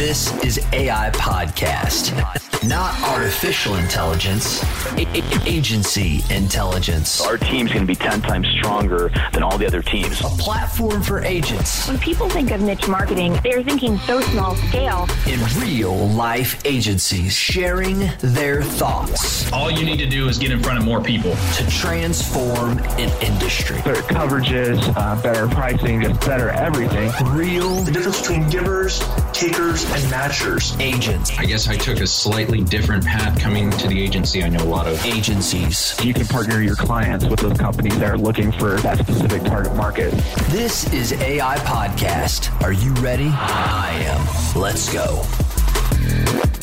This is AI Podcast, not artificial intelligence, a- a- agency intelligence. Our team's going to be 10 times stronger than all the other teams. A platform for agents When people think of niche marketing, they're thinking so small scale. in real life agencies sharing their thoughts All you need to do is get in front of more people. to transform an industry. better coverages, uh, better pricing, just better everything. Real the difference between givers, takers, and matchers. agents, I guess I took a slightly different path coming to the agency I know a lot of. agencies. You can partner your clients with those companies that are looking for that specific target market. This is AI Podcast. Are you ready? I am. Let's go.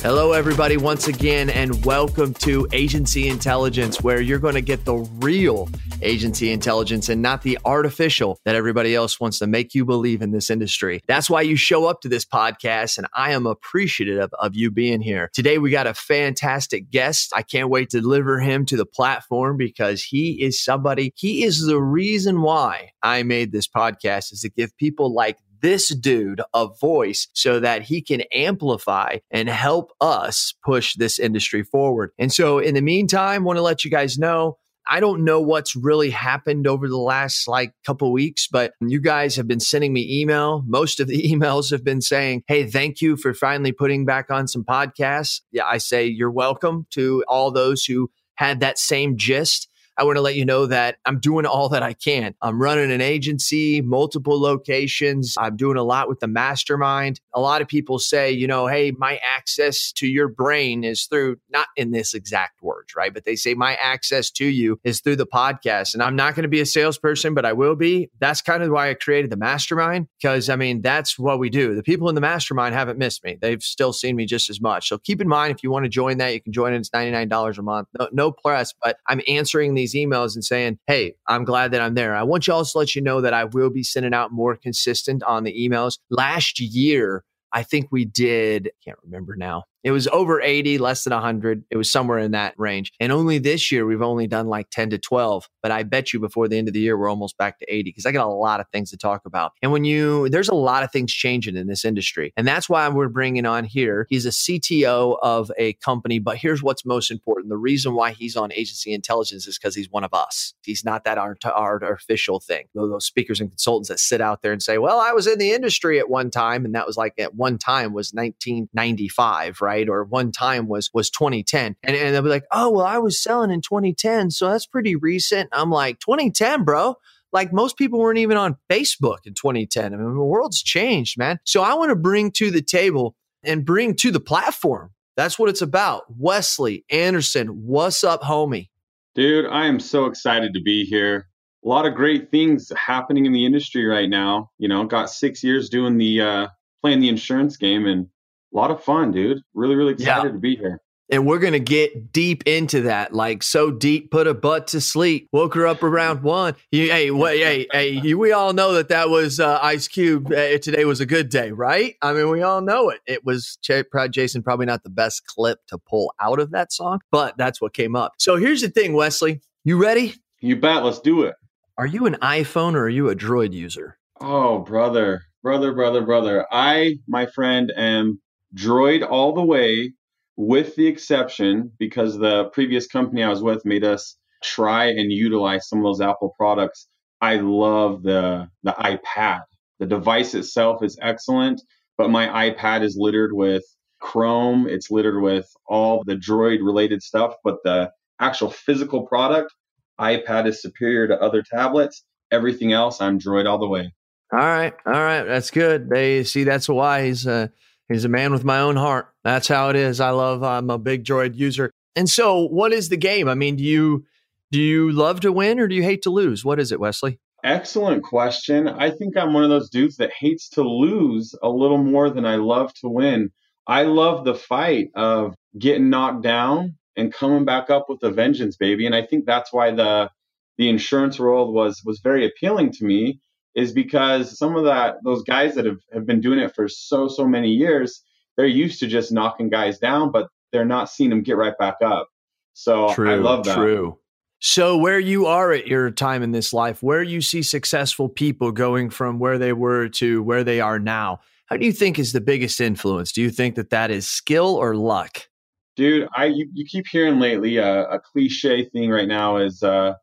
Hello, everybody, once again, and welcome to Agency Intelligence, where you're going to get the real agency intelligence and not the artificial that everybody else wants to make you believe in this industry. That's why you show up to this podcast, and I am appreciative of you being here. Today, we got a fantastic guest. I can't wait to deliver him to the platform because he is somebody, he is the reason why I made this podcast, is to give people like this dude a voice so that he can amplify and help us push this industry forward. And so, in the meantime, want to let you guys know. I don't know what's really happened over the last like couple weeks, but you guys have been sending me email. Most of the emails have been saying, "Hey, thank you for finally putting back on some podcasts." Yeah, I say you're welcome to all those who had that same gist. I want to let you know that I'm doing all that I can. I'm running an agency, multiple locations. I'm doing a lot with the mastermind. A lot of people say, you know, hey, my access to your brain is through, not in this exact words, right? But they say my access to you is through the podcast. And I'm not going to be a salesperson, but I will be. That's kind of why I created the mastermind because I mean, that's what we do. The people in the mastermind haven't missed me. They've still seen me just as much. So keep in mind, if you want to join that, you can join it. It's $99 a month. No, no press, but I'm answering these emails and saying, Hey, I'm glad that I'm there. I want you all to let you know that I will be sending out more consistent on the emails. Last year, I think we did, can't remember now. It was over 80, less than 100. It was somewhere in that range. And only this year, we've only done like 10 to 12. But I bet you before the end of the year, we're almost back to 80 because I got a lot of things to talk about. And when you, there's a lot of things changing in this industry. And that's why we're bringing on here. He's a CTO of a company. But here's what's most important the reason why he's on agency intelligence is because he's one of us. He's not that art- artificial thing. Those speakers and consultants that sit out there and say, well, I was in the industry at one time. And that was like at one time was 1995, right? Or one time was was 2010. And, and they'll be like, oh, well, I was selling in 2010. So that's pretty recent. I'm like, 2010, bro. Like most people weren't even on Facebook in 2010. I mean, the world's changed, man. So I want to bring to the table and bring to the platform. That's what it's about. Wesley Anderson, what's up, homie? Dude, I am so excited to be here. A lot of great things happening in the industry right now. You know, got six years doing the uh playing the insurance game and a lot of fun, dude. Really, really Yeah. excited to be here. And we're going to get deep into that, like so deep, put a butt to sleep. Woke her up around one. You, hey, wait, hey, hey, you, we all know that that was uh, Ice Cube. Uh, today was a good day, right? I mean, we all know it. It was Proud Jason, probably not the best clip to pull out of that song, but that's what came up. So here's the thing, Wesley. You ready? You bet, let's do it. Are you an iPhone or are you a Droid user? Oh, brother, brother, brother, brother. I, my friend, am droid all the way, with the exception because the previous company I was with made us try and utilize some of those Apple products. I love the the iPad. The device itself is excellent, but my iPad is littered with Chrome. It's littered with all the Droid related stuff, but the actual physical product, iPad is superior to other tablets. Everything else, I'm Droid all the way. All right, all right, that's good. They see that's why he's a he's a man with my own heart. That's how it is. I love. I'm a big Droid user. And so, what is the game? I mean, do you do you love to win or do you hate to lose? What is it, Wesley? Excellent question. I think I'm one of those dudes that hates to lose a little more than I love to win. I love the fight of getting knocked down and coming back up with a vengeance, baby. And I think that's why the the insurance world was was very appealing to me, is because some of that those guys that have, have been doing it for so so many years, they're used to just knocking guys down, but they're not seeing them get right back up. So I love that. True. So, where you are at your time in this life, where you see successful people going from where they were to where they are now, How do you think is the biggest influence? Do you think that that is skill or luck? Dude, I you, you keep hearing lately uh, a cliche thing right now is uh,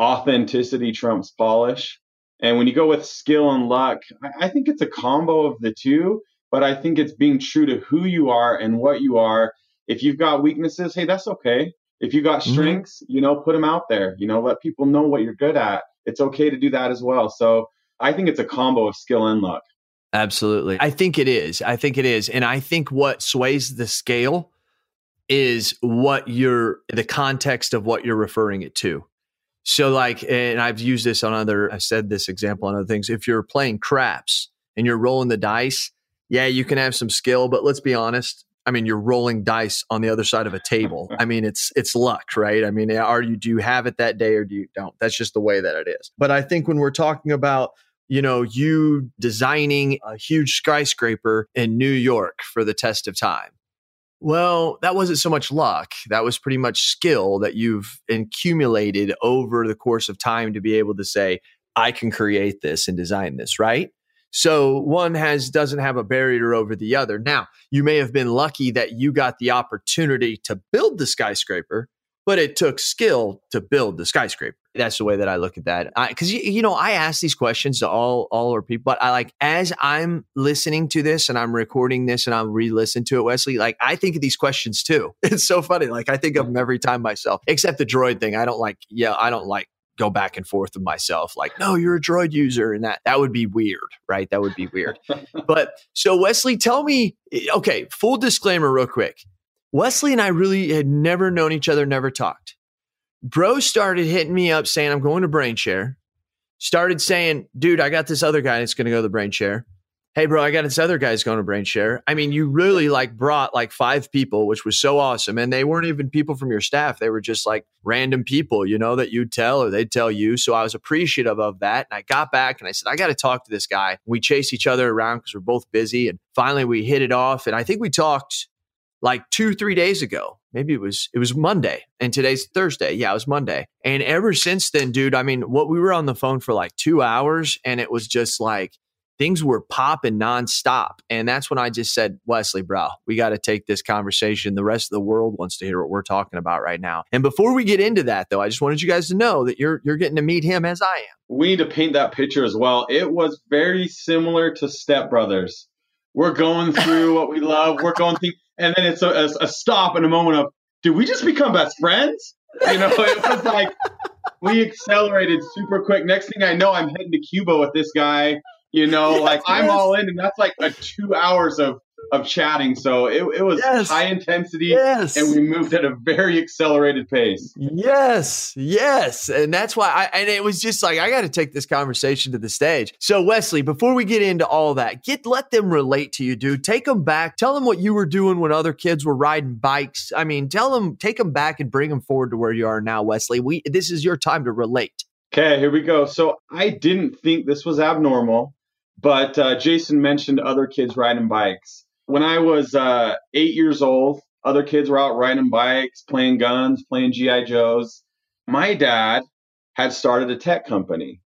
authenticity trumps polish. And when you go with skill and luck, I, I think it's a combo of the two. But I think it's being true to who you are and what you are. If you've got weaknesses, hey, that's okay. If you've got Mhm. strengths, you know, put them out there. You know, let people know what you're good at. It's okay to do that as well. So I think it's a combo of skill and luck. Absolutely. I think it is. I think it is. And I think what sways the scale is what you're, the context of what you're referring it to. So, like, and I've used this on other, I said this example on other things. If you're playing craps and you're rolling the dice, yeah, you can have some skill, but let's be honest. I mean, you're rolling dice on the other side of a table. I mean, it's it's luck, right? I mean, are you do you have it that day or do you don't? That's just the way that it is. But I think when we're talking about you know, you designing a huge skyscraper in New York for the test of time. Well, that wasn't so much luck. That was pretty much skill that you've accumulated over the course of time to be able to say, I can create this and design this, right? So one has doesn't have a barrier over the other. Now, you may have been lucky that you got the opportunity to build the skyscraper, but it took skill to build the skyscraper. That's the way that I look at that. Because you, you know, I ask these questions to all all our people, but I like as I'm listening to this and I'm recording this and I'm re-listening to it, Wesley. Like I think of these questions too. It's so funny. Like I think of mm-hmm. them every time myself, except the droid thing. I don't like. Yeah, I don't like go back and forth with myself like no you're a droid user and that that would be weird right that would be weird but so wesley tell me eh, okay full disclaimer real quick wesley and i really had never known each other never talked. Bro started hitting me up saying i'm going to brain share. Started saying dude i got this other guy that's going to go to the brain share. Hey bro i got this other guy's going to brain share. I mean you really like brought like five people which was so awesome and they weren't even people from your staff. They were just like random people you know that you'd tell or they'd tell you. So i was appreciative of that and i got back and i said i got to talk to this guy. We chased each other around because we're both busy and finally we hit it off and i think we talked like two three days ago maybe it was it was monday and today's thursday yeah it was monday and ever since then dude i mean what we were on the phone for like two hours and it was just like things were popping nonstop. And that's when I just said, Wesley, bro, we got to take this conversation. The rest of the world wants to hear what we're talking about right now. And before we get into that, though, I just wanted you guys to know that you're you're getting to meet him as I am. We need to paint that picture as well. It was very similar to Step Brothers. We're going through what we love. We're going through, and then it's a, a, a stop and a moment of, did we just become best friends? You know, it was like we accelerated super quick. Next thing I know, I'm heading to Cuba with this guy you know, Yes, like I'm all in, and that's like a two hours of of chatting. So it, it was Yes. high intensity, Yes. and we moved at a very accelerated pace. Yes, yes. And that's why I, and it was just like, I got to take this conversation to the stage. So, Wesley, before we get into all that, get, let them relate to you, dude. Take them back. Tell them what you were doing when other kids were riding bikes. I mean, tell them, take them back and bring them forward to where you are now, Wesley. We, this is your time to relate. Okay, here we go. So I didn't think this was abnormal, but uh, Jason mentioned other kids riding bikes. When I was uh, eight years old, other kids were out riding bikes, playing guns, playing GI Joes. My dad had started a tech company,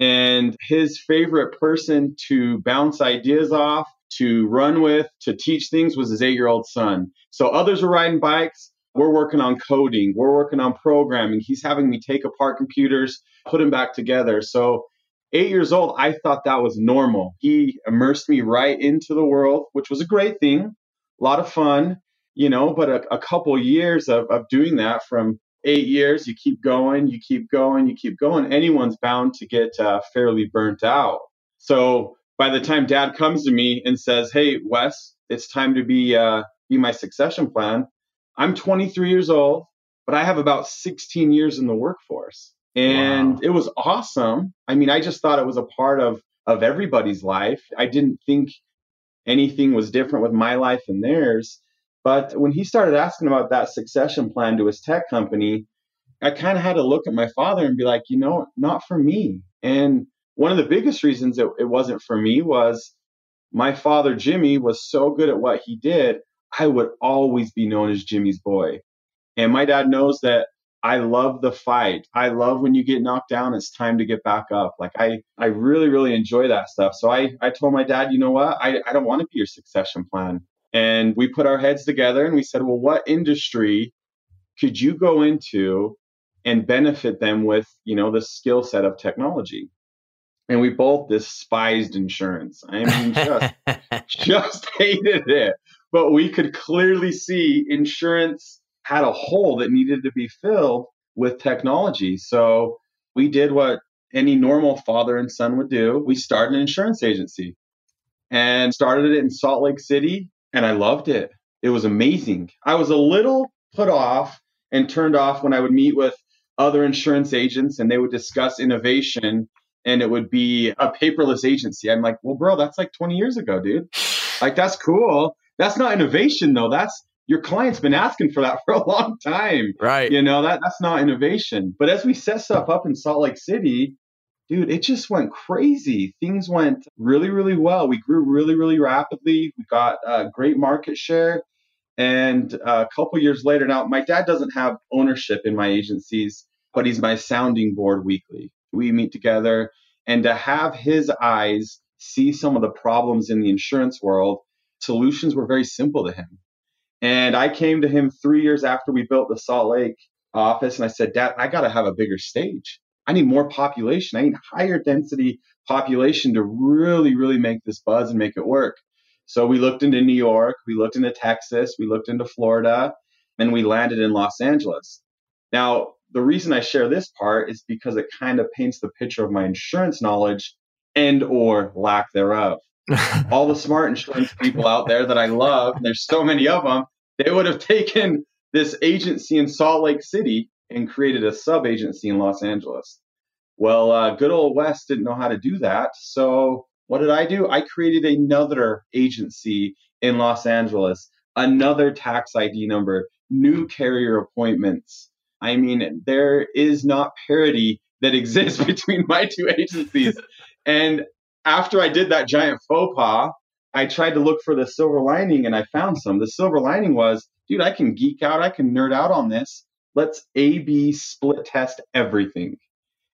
and his favorite person to bounce ideas off, to run with, to teach things was his eight-year-old son. So others were riding bikes. We're working on coding. We're working on programming. He's having me take apart computers, put them back together. So eight years old, I thought that was normal. He immersed me right into the world, which was a great thing, a lot of fun, you know. But a, a couple years of, of doing that from eight years, you keep going, you keep going, you keep going. Anyone's bound to get uh, fairly burnt out. So by the time dad comes to me and says, Hey, Wes, it's time to be, uh, be my succession plan, I'm 23 years old, but I have about 16 years in the workforce and Wow. it was awesome. I mean, I just thought it was a part of of everybody's life. I didn't think anything was different with my life and theirs. But when he started asking about that succession plan to his tech company, I kind of had to look at my father and be like, you know, not for me. And one of the biggest reasons it, it wasn't for me was my father, Jimmy, was so good at what he did, I would always be known as Jimmy's boy. And my dad knows that I love the fight. I love when you get knocked down, it's time to get back up. Like I, I really, really enjoy that stuff. So I, I told my dad, you know what? I, I don't want to be your succession plan. And we put our heads together and we said, well, what industry could you go into and benefit them with, you know, the skill set of technology? And we both despised insurance. I mean, just, just hated it. But we could clearly see insurance had a hole that needed to be filled with technology. So we did what any normal father and son would do. We started an insurance agency and started it in Salt Lake City, and I loved it. It was amazing. I was a little put off and turned off when I would meet with other insurance agents and they would discuss innovation and it would be a paperless agency. I'm like, well, bro, that's like 20 years ago, dude. Like, that's cool. That's not innovation, though. That's your client's been asking for that for a long time. Right. You know, that that's not innovation. But as we set stuff up in Salt Lake City, dude, it just went crazy. Things went really, really well. We grew really, really rapidly. We got a great market share. And uh, a couple years later, now my dad doesn't have ownership in my agencies, but he's my sounding board weekly. We meet together, and to have his eyes see some of the problems in the insurance world, solutions were very simple to him. And I came to him three years after we built the Salt Lake office and I said, Dad, I got to have a bigger stage. I need more population. I need higher density population to really, really make this buzz and make it work. So we looked into New York, we looked into Texas, we looked into Florida, and we landed in Los Angeles. Now, the reason I share this part is because it kind of paints the picture of my insurance knowledge and or lack thereof. all the smart insurance people out there that I love, there's so many of them, they would have taken this agency in Salt Lake City and created a sub agency in Los Angeles. Well, uh, good old Wes didn't know how to do that. So, what did I do? I created another agency in Los Angeles, another tax ID number, new carrier appointments. I mean, there is not parity that exists between my two agencies. and after I did that giant faux pas, I tried to look for the silver lining and I found some. The silver lining was, dude, I can geek out, I can nerd out on this. Let's A B split test everything.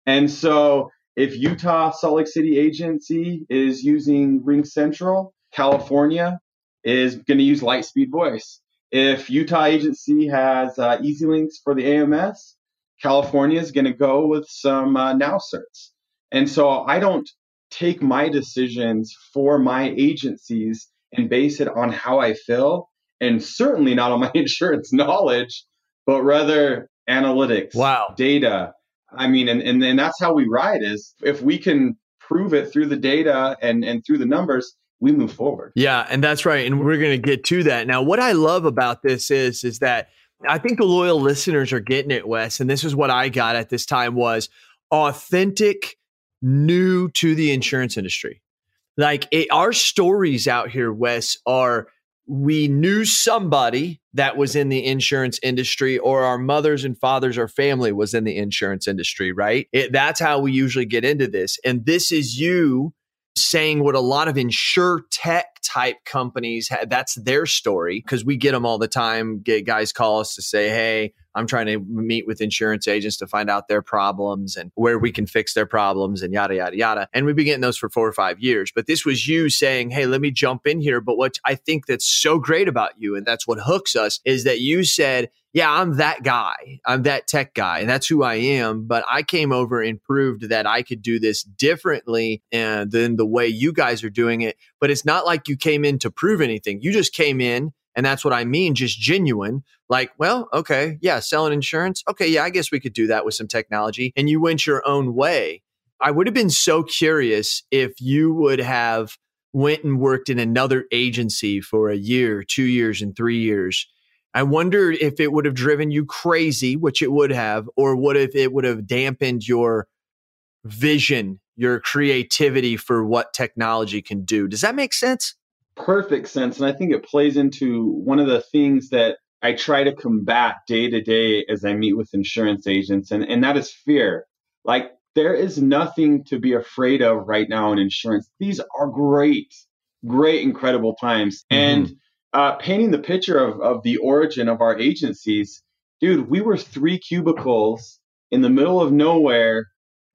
And so if Utah Salt Lake City agency is using RingCentral, California is going to use Lightspeed Voice. If Utah agency has uh, EZLynx for the AMS, California is going to go with some uh, NowCerts. And so I don't take my decisions for my agencies and base it on how I feel, and certainly not on my insurance knowledge, but rather analytics, wow, data. I mean, and, and and that's how we ride is if we can prove it through the data and and through the numbers, we move forward. Yeah, and that's right. And we're going to get to that. Now, what I love about this is is that I think the loyal listeners are getting it, Wes, and this is what I got at this time was authentic new to the insurance industry. Like it, our stories out here, Wes, are we knew somebody that was in the insurance industry, or our mothers and fathers or family was in the insurance industry, right? It, that's how we usually get into this. And this is you saying what a lot of insure tech type companies have. That's their story because we get them all the time. Guys call us to say, "Hey, I'm trying to meet with insurance agents to find out their problems and where we can fix their problems and yada, yada, yada. And we've been getting those for four or five years. But this was you saying, Hey, let me jump in here. But what I think that's so great about you, and that's what hooks us, is that you said, yeah, I'm that guy. I'm that tech guy, and that's who I am. But I came over and proved that I could do this differently than the way you guys are doing it. But it's not like you came in to prove anything. You just came in and that's what I mean, just genuine. Like, well, okay, yeah, selling insurance. Okay, yeah, I guess we could do that with some technology. And you went your own way. I would have been so curious if you would have went and worked in another agency for a year, two years, and three years. I wondered if it would have driven you crazy, which it would have, or what if it would have dampened your vision, your creativity for what technology can do. Does that make sense? Perfect sense. And I think it plays into one of the things that I try to combat day to day as I meet with insurance agents, and, and that is fear. Like, there is nothing to be afraid of right now in insurance. These are great, great, incredible times. Mm-hmm. And uh, painting the picture of, of the origin of our agencies, dude, we were three cubicles in the middle of nowhere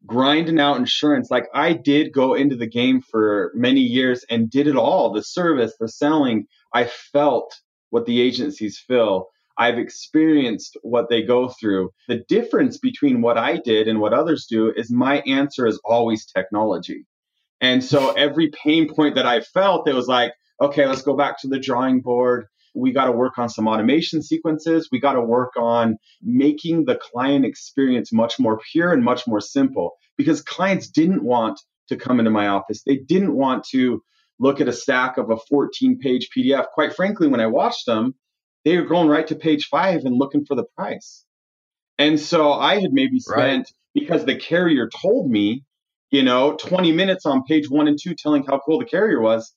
grinding out insurance. Like I did go into the game for many years and did it all the service, the selling. I felt what the agencies feel. I've experienced what they go through. The difference between what I did and what others do is my answer is always technology. And so every pain point that I felt, it was like, okay, let's go back to the drawing board. We got to work on some automation sequences. We got to work on making the client experience much more pure and much more simple because clients didn't want to come into my office. They didn't want to look at a stack of a 14 page PDF. Quite frankly, when I watched them, they were going right to page five and looking for the price. And so I had maybe spent, right. because the carrier told me, you know, 20 minutes on page one and two telling how cool the carrier was.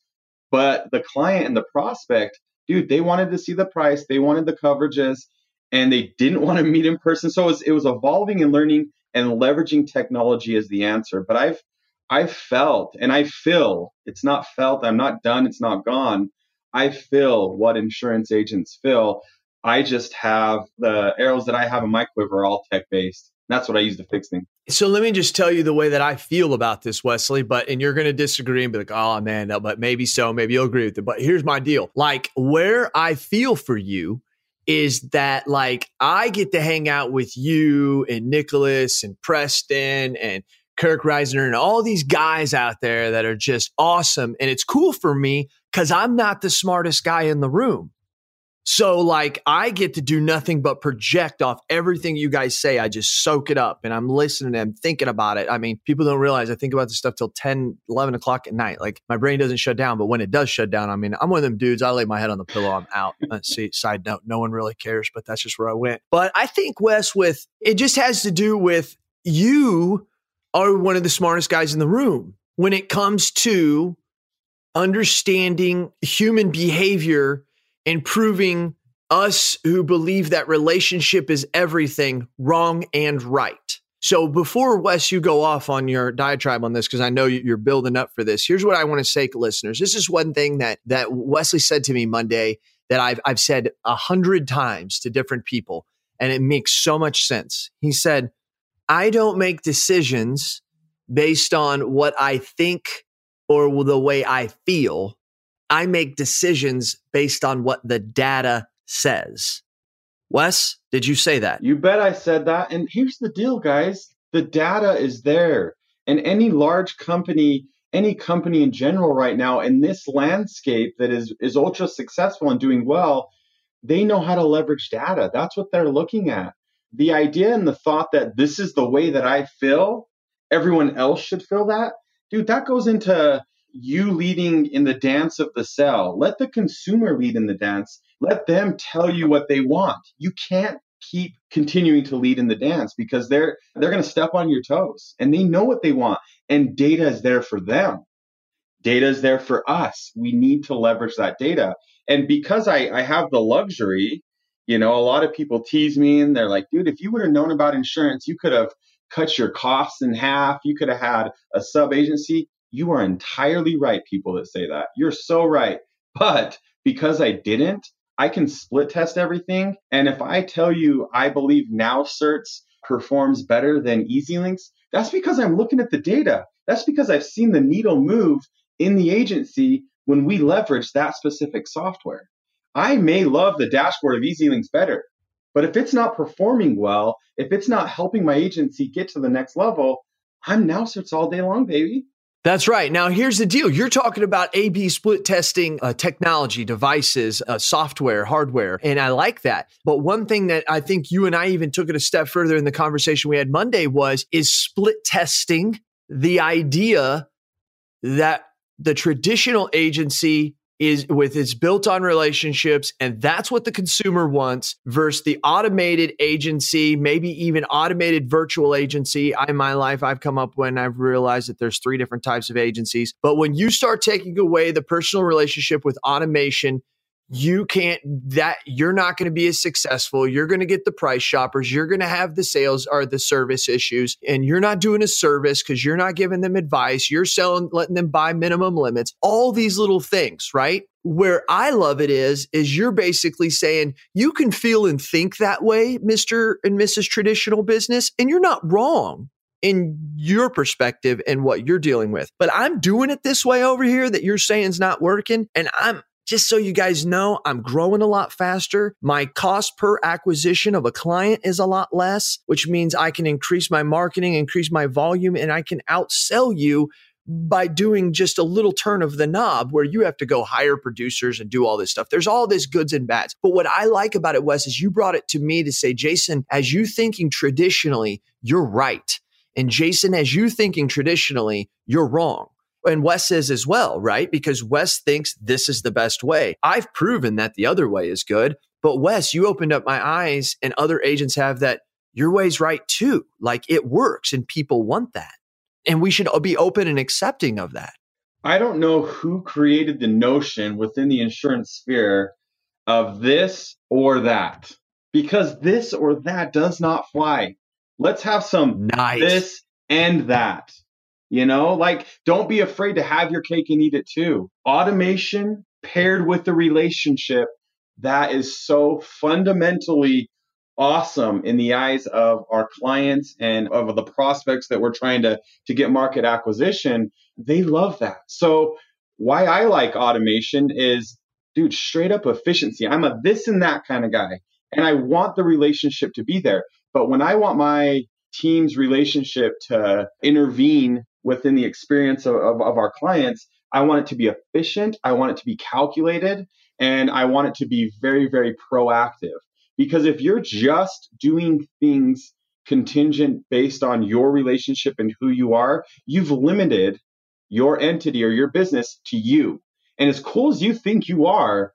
But the client and the prospect, dude, they wanted to see the price, they wanted the coverages, and they didn't want to meet in person. So it was, it was evolving and learning and leveraging technology as the answer. But I've I felt and I feel it's not felt, I'm not done, it's not gone. I feel what insurance agents feel. I just have the arrows that I have in my quiver are all tech based. That's what I use to fix things. So let me just tell you the way that I feel about this, Wesley. But and you're going to disagree and be like, "Oh man, no, but maybe so. Maybe you'll agree with it." But here's my deal: like where I feel for you is that like I get to hang out with you and Nicholas and Preston and Kirk Reisner and all these guys out there that are just awesome. And it's cool for me because I'm not the smartest guy in the room. So, like, I get to do nothing but project off everything you guys say. I just soak it up and I'm listening and I'm thinking about it. I mean, people don't realize I think about this stuff till 10, 11 o'clock at night. Like, my brain doesn't shut down, but when it does shut down, I mean, I'm one of them dudes. I lay my head on the pillow, I'm out. Let's see, side note, no one really cares, but that's just where I went. But I think, Wes, with it just has to do with you are one of the smartest guys in the room when it comes to understanding human behavior and proving us who believe that relationship is everything wrong and right. So before Wes, you go off on your diatribe on this because I know you're building up for this. Here's what I want to say listeners. This is one thing that that Wesley said to me Monday that I've I've said a hundred times to different people, and it makes so much sense. He said, "I don't make decisions based on what I think or the way I feel. I make decisions based on what the data says. Wes, did you say that? You bet I said that. And here's the deal, guys the data is there. And any large company, any company in general right now in this landscape that is, is ultra successful and doing well, they know how to leverage data. That's what they're looking at. The idea and the thought that this is the way that I feel, everyone else should feel that, dude, that goes into you leading in the dance of the sell. Let the consumer lead in the dance. Let them tell you what they want. You can't keep continuing to lead in the dance because they're they're going to step on your toes and they know what they want and data is there for them. Data is there for us. We need to leverage that data. And because I, I have the luxury, you know, a lot of people tease me and they're like, dude, if you would have known about insurance, you could have cut your costs in half. You could have had a sub agency. You are entirely right, people that say that. You're so right. But because I didn't, I can split test everything. And if I tell you I believe NowCerts performs better than EZLynx, that's because I'm looking at the data. That's because I've seen the needle move in the agency when we leverage that specific software. I may love the dashboard of EZLynx better, but if it's not performing well, if it's not helping my agency get to the next level, I'm NowCerts all day long, baby. That's right. Now, here's the deal. You're talking about A B split testing uh, technology, devices, uh, software, hardware, and I like that. But one thing that I think you and I even took it a step further in the conversation we had Monday was is split testing the idea that the traditional agency is with its built on relationships and that's what the consumer wants versus the automated agency maybe even automated virtual agency. I, in my life i've come up when i've realized that there's three different types of agencies. But when you start taking away the personal relationship with automation you can't that you're not going to be as successful. You're going to get the price shoppers. You're going to have the sales or the service issues. And you're not doing a service because you're not giving them advice. You're selling letting them buy minimum limits. All these little things right? Where i love it is is you're basically saying you can feel and think that way mr and mrs traditional business and you're not wrong in your perspective and what you're dealing with. But I'm doing it this way over here that you're saying is not working. And I'm just so you guys know, I'm growing a lot faster. My cost per acquisition of a client is a lot less, which means I can increase my marketing, increase my volume, and I can outsell you by doing just a little turn of the knob where you have to go hire producers and do all this stuff. There's all this goods and bads. But what I like about it, Wes, is you brought it to me to say, Jason, as you thinking traditionally, you're right. And Jason, as you thinking traditionally, you're wrong. And Wes is as well, right? Because Wes thinks this is the best way. I've proven that the other way is good. But Wes, you opened up my eyes, and other agents have that your way's right too. Like it works, and people want that. And we should be open and accepting of that. I don't know who created the notion within the insurance sphere of this or that, because this or that does not fly. Let's have some nice. this and that. You know, like don't be afraid to have your cake and eat it too. Automation paired with the relationship that is so fundamentally awesome in the eyes of our clients and of the prospects that we're trying to to get market acquisition. They love that. So why i like automation is dude straight up efficiency. I'm a this and that kind of guy and i want the relationship to be there. But when i want my team's relationship to intervene within the experience of, of, of our clients, I want it to be efficient. I want it to be calculated and I want it to be very, very proactive. Because if you're just doing things contingent based on your relationship and who you are, you've limited your entity or your business to you. And as cool as you think you are,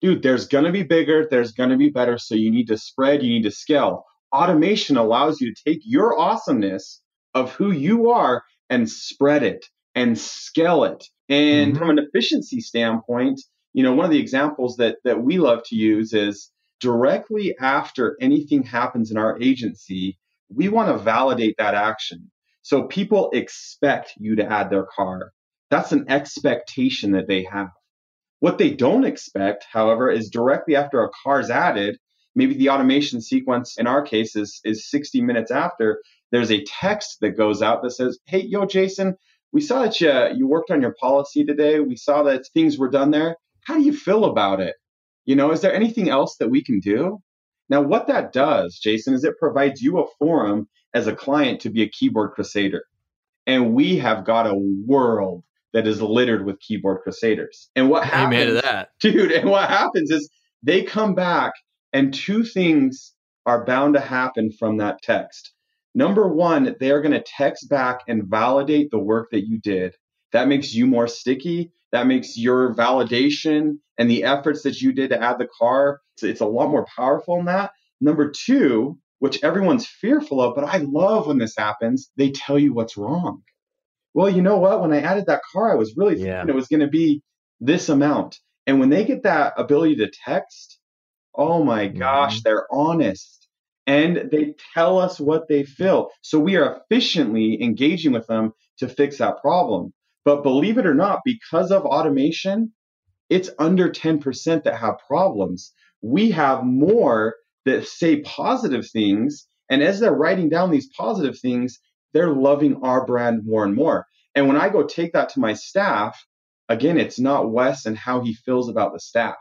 dude, there's going to be bigger, there's going to be better. So you need to spread, you need to scale. Automation allows you to take your awesomeness of who you are and spread it and scale it. And mm-hmm. from an efficiency standpoint, you know, one of the examples that that we love to use is directly after anything happens in our agency, we want to validate that action. So people expect you to add their car. That's an expectation that they have. What they don't expect, however, is directly after a car is added, maybe the automation sequence in our case is, is 60 minutes after, there's a text that goes out that says, Hey, yo, Jason, we saw that you, you worked on your policy today. We saw that things were done there. How do you feel about it? You know, is there anything else that we can do? Now, what that does, Jason, is it provides you a forum as a client to be a keyboard crusader. And we have got a world that is littered with keyboard crusaders. And what happens, Amen to that. dude, and what happens is they come back and two things are bound to happen from that text. Number one, they are going to text back and validate the work that you did. That makes you more sticky. That makes your validation and the efforts that you did to add the car, it's, it's a lot more powerful than that. Number two, which everyone's fearful of, but I love when this happens, they tell you what's wrong. Well, you know what? When I added that car, I was really yeah. thinking it was going to be this amount. And when they get that ability to text, oh my gosh, mm-hmm. they're honest and they tell us what they feel. So we are efficiently engaging with them to fix that problem. But believe it or not, because of automation, it's under 10% that have problems. We have more that say positive things. And as they're writing down these positive things, they're loving our brand more and more. And when I go take that to my staff, again, it's not Wes and how he feels about the staff.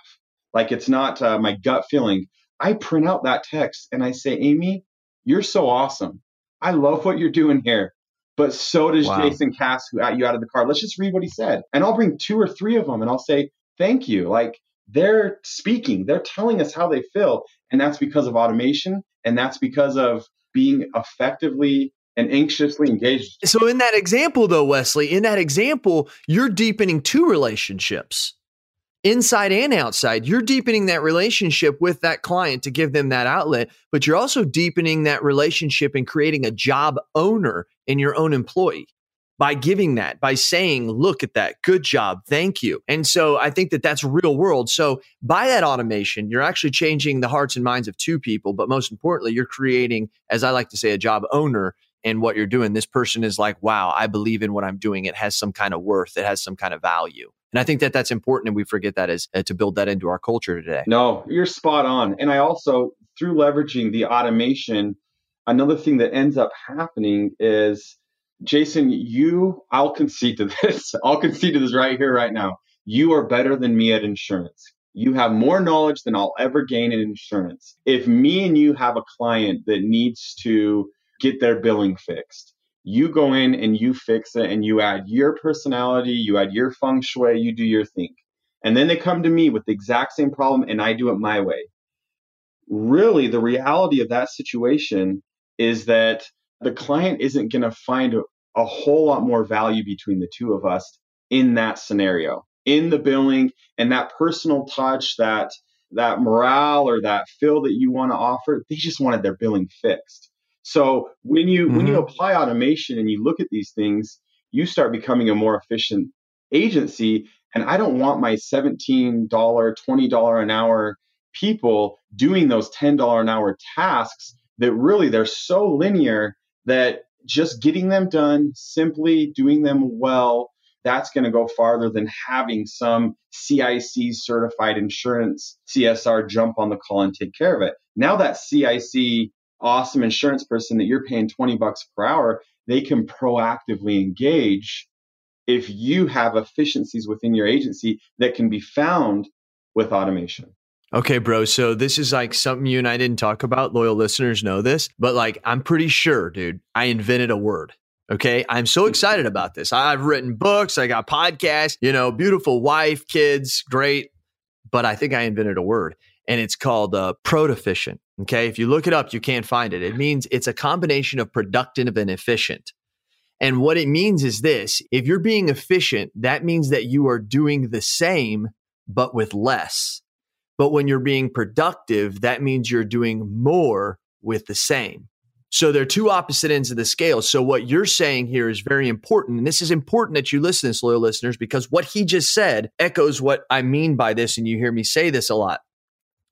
Like it's not uh, my gut feeling. I print out that text and I say, Amy, you're so awesome. I love what you're doing here. But so does wow. Jason Cass, who got you out of the car. Let's just read what he said. And I'll bring two or three of them and I'll say, thank you. Like they're speaking, they're telling us how they feel. And that's because of automation. And that's because of being effectively and anxiously engaged. So, in that example, though, Wesley, in that example, you're deepening two relationships inside and outside. You're deepening that relationship with that client to give them that outlet, but you're also deepening that relationship and creating a job owner in your own employee. by giving that, by saying, look at that, good job, thank you. And so I think that that's real world. So by that automation, you're actually changing the hearts and minds of two people, but most importantly, you're creating, as I like to say, a job owner in what you're doing. This person is like, wow, I believe in what I'm doing. It has some kind of worth, it has some kind of value. And I think that that's important, and we forget that is uh, to build that into our culture today. No, you're spot on. And I also, through leveraging the automation, another thing that ends up happening is Jason, you, I'll concede to this. I'll concede to this right here, right now. You are better than me at insurance. You have more knowledge than I'll ever gain in insurance. If me and you have a client that needs to get their billing fixed, you go in and you fix it and you add your personality, you add your feng shui, you do your thing. And then they come to me with the exact same problem and I do it my way. Really, the reality of that situation is that the client isn't going to find a, a whole lot more value between the two of us in that scenario in the billing and that personal touch that that morale or that feel that you want to offer they just wanted their billing fixed so when you mm-hmm. when you mm-hmm. apply automation and you look at these things you start becoming a more efficient agency and i don't want my $17 $20 an hour people doing those $10 an hour tasks that really they're so linear that just getting them done, simply doing them well, that's going to go farther than having some CIC certified insurance CSR jump on the call and take care of it. Now that CIC awesome insurance person that you're paying 20 bucks per hour, they can proactively engage if you have efficiencies within your agency that can be found with automation. Okay, bro. So this is like something you and I didn't talk about. Loyal listeners know this, but like I'm pretty sure, dude, I invented a word. Okay. I'm so excited about this. I've written books, I got podcasts, you know, beautiful wife, kids, great. But I think I invented a word and it's called uh, prodeficient. Okay. If you look it up, you can't find it. It means it's a combination of productive and efficient. And what it means is this if you're being efficient, that means that you are doing the same, but with less. But when you're being productive, that means you're doing more with the same. So they're two opposite ends of the scale. So what you're saying here is very important. And this is important that you listen to this, loyal listeners, because what he just said echoes what I mean by this. And you hear me say this a lot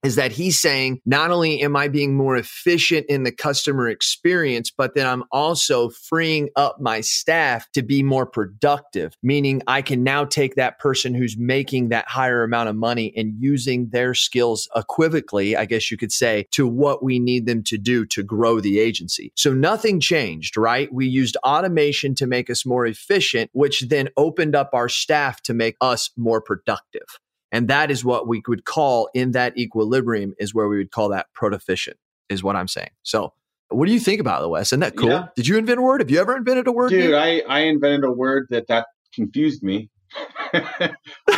is that he's saying not only am I being more efficient in the customer experience, but then I'm also freeing up my staff to be more productive, meaning I can now take that person who's making that higher amount of money and using their skills equivocally, I guess you could say, to what we need them to do to grow the agency. So nothing changed, right? We used automation to make us more efficient, which then opened up our staff to make us more productive. And that is what we would call in that equilibrium is where we would call that prodeficient, is what I'm saying. So what do you think about it, Wes? Isn't that cool? Yeah. Did you invent a word? Have you ever invented a word? Dude, I, I invented a word that that confused me. I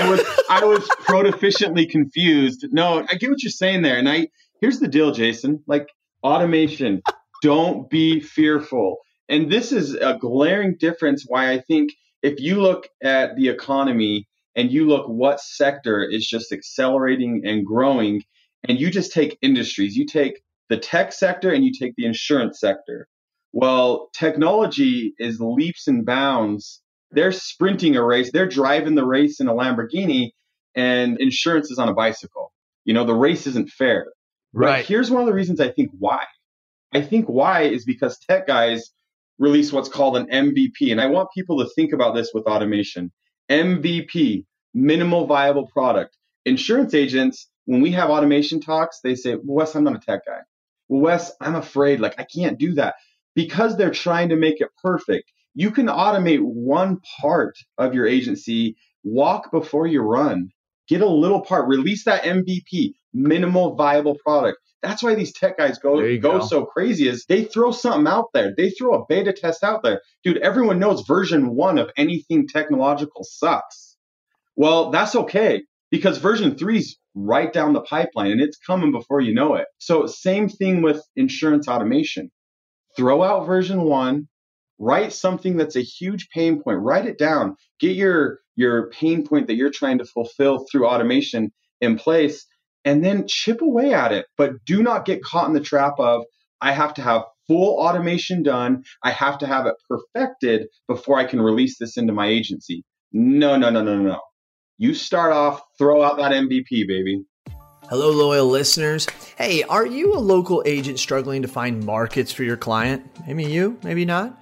was I was prodeficiently confused. No, I get what you're saying there. And I here's the deal, Jason. Like automation, don't be fearful. And this is a glaring difference why I think if you look at the economy and you look what sector is just accelerating and growing, and you just take industries, you take the tech sector and you take the insurance sector. Well, technology is leaps and bounds. They're sprinting a race, they're driving the race in a Lamborghini, and insurance is on a bicycle. You know, the race isn't fair. Right. But here's one of the reasons I think why. I think why is because tech guys release what's called an MVP. And I want people to think about this with automation. MVP, minimal viable product. Insurance agents, when we have automation talks, they say, well, Wes, I'm not a tech guy. Well, Wes, I'm afraid, like, I can't do that because they're trying to make it perfect. You can automate one part of your agency, walk before you run, get a little part, release that MVP, minimal viable product. That's why these tech guys go go, go so crazy is they throw something out there. They throw a beta test out there. Dude, everyone knows version 1 of anything technological sucks. Well, that's okay because version 3 is right down the pipeline and it's coming before you know it. So same thing with insurance automation. Throw out version 1, write something that's a huge pain point, write it down. Get your your pain point that you're trying to fulfill through automation in place and then chip away at it. But do not get caught in the trap of, I have to have full automation done. I have to have it perfected before I can release this into my agency. No, no, no, no, no. You start off, throw out that MVP, baby. Hello, loyal listeners. Hey, are you a local agent struggling to find markets for your client? Maybe you, maybe not.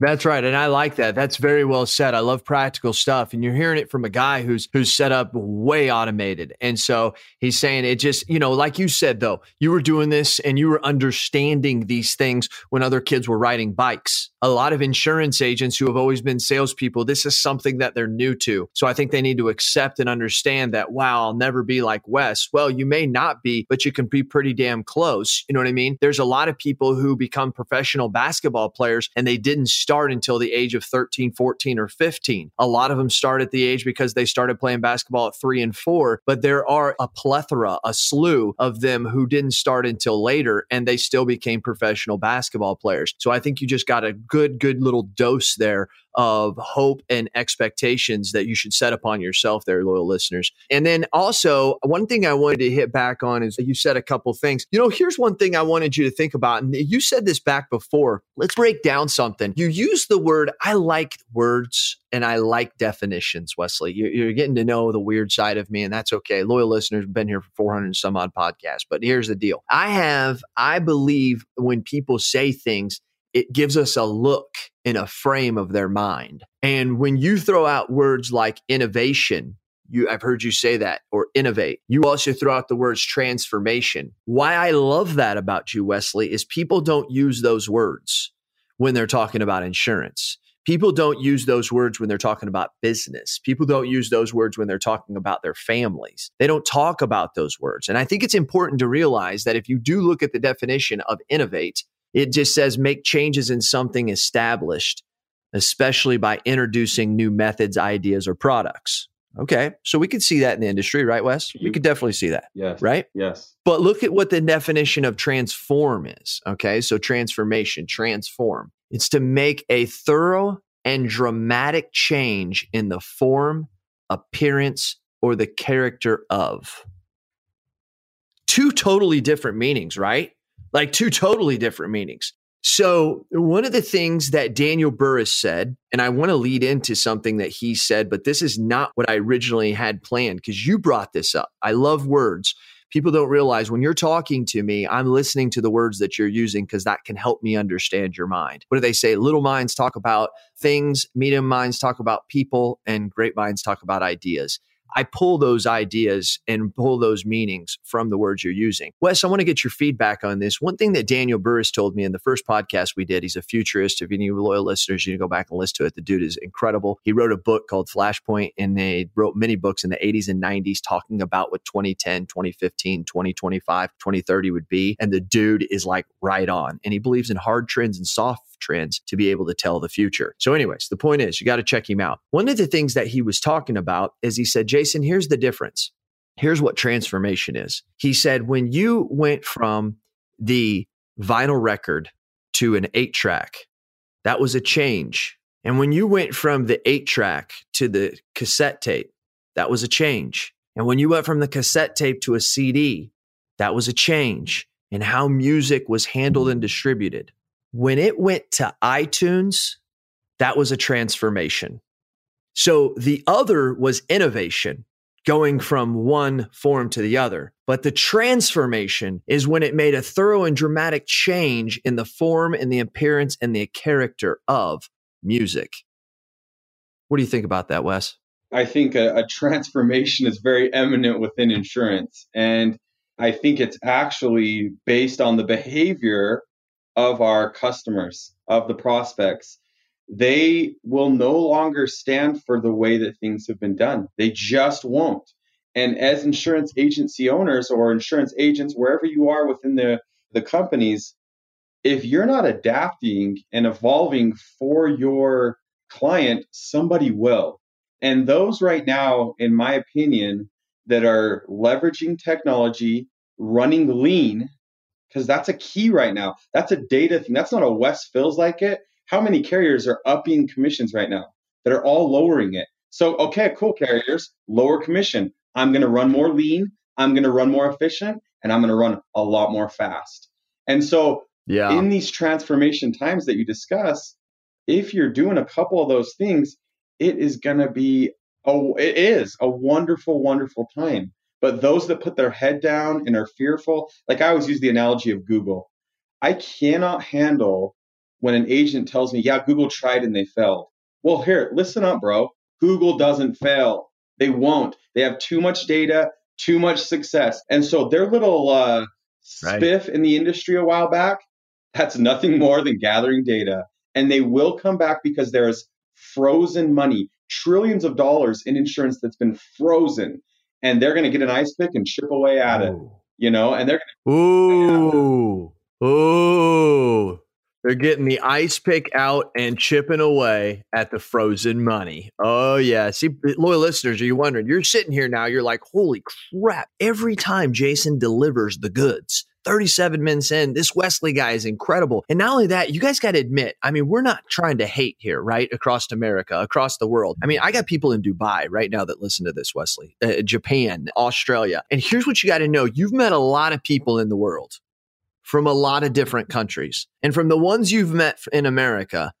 That's right, and I like that. That's very well said. I love practical stuff, and you're hearing it from a guy who's who's set up way automated. And so he's saying it just, you know, like you said though, you were doing this and you were understanding these things when other kids were riding bikes. A lot of insurance agents who have always been salespeople, this is something that they're new to. So I think they need to accept and understand that. Wow, I'll never be like Wes. Well, you may not be, but you can be pretty damn close. You know what I mean? There's a lot of people who become professional basketball players and they didn't start until the age of 13, 14, or 15. A lot of them start at the age because they started playing basketball at three and four, but there are a plethora, a slew of them who didn't start until later and they still became professional basketball players. So I think you just got a good, good little dose there of hope and expectations that you should set upon yourself there, loyal listeners. And then also, one thing I wanted to hit back on is you said a couple things. You know, here's one thing I wanted you to think about. And you said this back before. Let's break down something. You use the word, I like words and I like definitions, Wesley. You're, getting to know the weird side of me, and that's okay. Loyal listeners have been here for 400 and some odd podcasts. But here's the deal I have, I believe when people say things, it gives us a look in a frame of their mind. And when you throw out words like innovation, you I've heard you say that or innovate. You also throw out the words transformation. Why I love that about you Wesley is people don't use those words when they're talking about insurance. People don't use those words when they're talking about business. People don't use those words when they're talking about their families. They don't talk about those words. And I think it's important to realize that if you do look at the definition of innovate, it just says make changes in something established, especially by introducing new methods, ideas, or products. Okay. So we could see that in the industry, right, Wes? We mm-hmm. could definitely see that. Yes. Right? Yes. But look at what the definition of transform is. Okay. So transformation, transform. It's to make a thorough and dramatic change in the form, appearance, or the character of. Two totally different meanings, right? Like two totally different meanings. So, one of the things that Daniel Burrus said, and I want to lead into something that he said, but this is not what I originally had planned because you brought this up. I love words. People don't realize when you're talking to me, I'm listening to the words that you're using because that can help me understand your mind. What do they say? Little minds talk about things, medium minds talk about people, and great minds talk about ideas. I pull those ideas and pull those meanings from the words you're using. Wes, I want to get your feedback on this. One thing that Daniel Burrus told me in the first podcast we did, he's a futurist. If any loyal listeners, you to go back and listen to it. The dude is incredible. He wrote a book called Flashpoint and they wrote many books in the 80s and 90s talking about what 2010, 2015, 2025, 2030 would be. And the dude is like right on. And he believes in hard trends and soft trends to be able to tell the future. So, anyways, the point is you got to check him out. One of the things that he was talking about is he said, Jason, here's the difference. Here's what transformation is. He said, when you went from the vinyl record to an eight track, that was a change. And when you went from the eight track to the cassette tape, that was a change. And when you went from the cassette tape to a CD, that was a change in how music was handled and distributed. When it went to iTunes, that was a transformation. So the other was innovation, going from one form to the other. But the transformation is when it made a thorough and dramatic change in the form and the appearance and the character of music. What do you think about that, Wes? I think a, a transformation is very eminent within insurance. And I think it's actually based on the behavior of our customers, of the prospects, they will no longer stand for the way that things have been done. They just won't. And as insurance agency owners or insurance agents, wherever you are within the, the companies, if you're not adapting and evolving for your client, somebody will. And those right now, in my opinion, that are leveraging technology, running lean, because that's a key right now. That's a data thing. That's not a West feels like it. How many carriers are upping commissions right now that are all lowering it? So, okay, cool carriers, lower commission. I'm going to run more lean. I'm going to run more efficient and I'm going to run a lot more fast. And so, yeah. in these transformation times that you discuss, if you're doing a couple of those things, it is going to be oh it is a wonderful wonderful time but those that put their head down and are fearful like i always use the analogy of google. I cannot handle when an agent tells me yeah google tried and they failed. Well here listen up bro. Google doesn't fail. They won't. They have too much data too much success. And so their little uh, spiff right. in the industry a while back that's nothing more than gathering data. And they will come back because there's frozen money, trillions of dollars in insurance that's been frozen, and they're going to get an ice pick and chip away at Ooh. it. You know, and they're going to. Ooh, ooh. They're getting the ice pick out and chipping away at the frozen money. Oh, yeah. See, loyal listeners, are you wondering? You're sitting here now, you're like, holy crap. Every time Jason delivers the goods, 37 minutes in. This Wesley guy is incredible. And not only that, you guys got to admit, I mean, we're not trying to hate here, right? Across America, across the world. I mean, I got people in Dubai right now that listen to this, Wesley, uh, Japan, Australia. And here's what you got to know you've met a lot of people in the world from a lot of different countries. And from the ones you've met in America,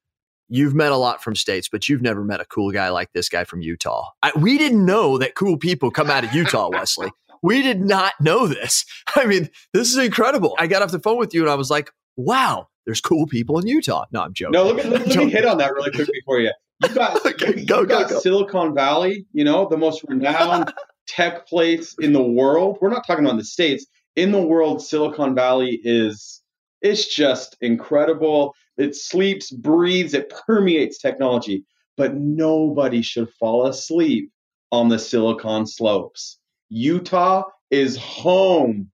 you've met a lot from states, but you've never met a cool guy like this guy from Utah. I, we didn't know that cool people come out of Utah, Wesley. We did not know this. I mean, this is incredible. I got off the phone with you and I was like, wow, there's cool people in Utah. No, I'm joking. No, let me, let, let me hit on that really quickly for you. You got, okay, you, go, you go, got go. Silicon Valley, you know, the most renowned tech place in the world. We're not talking about the States. In the world, Silicon Valley is it's just incredible. It sleeps, breathes, it permeates technology. But nobody should fall asleep on the Silicon slopes. Utah is home.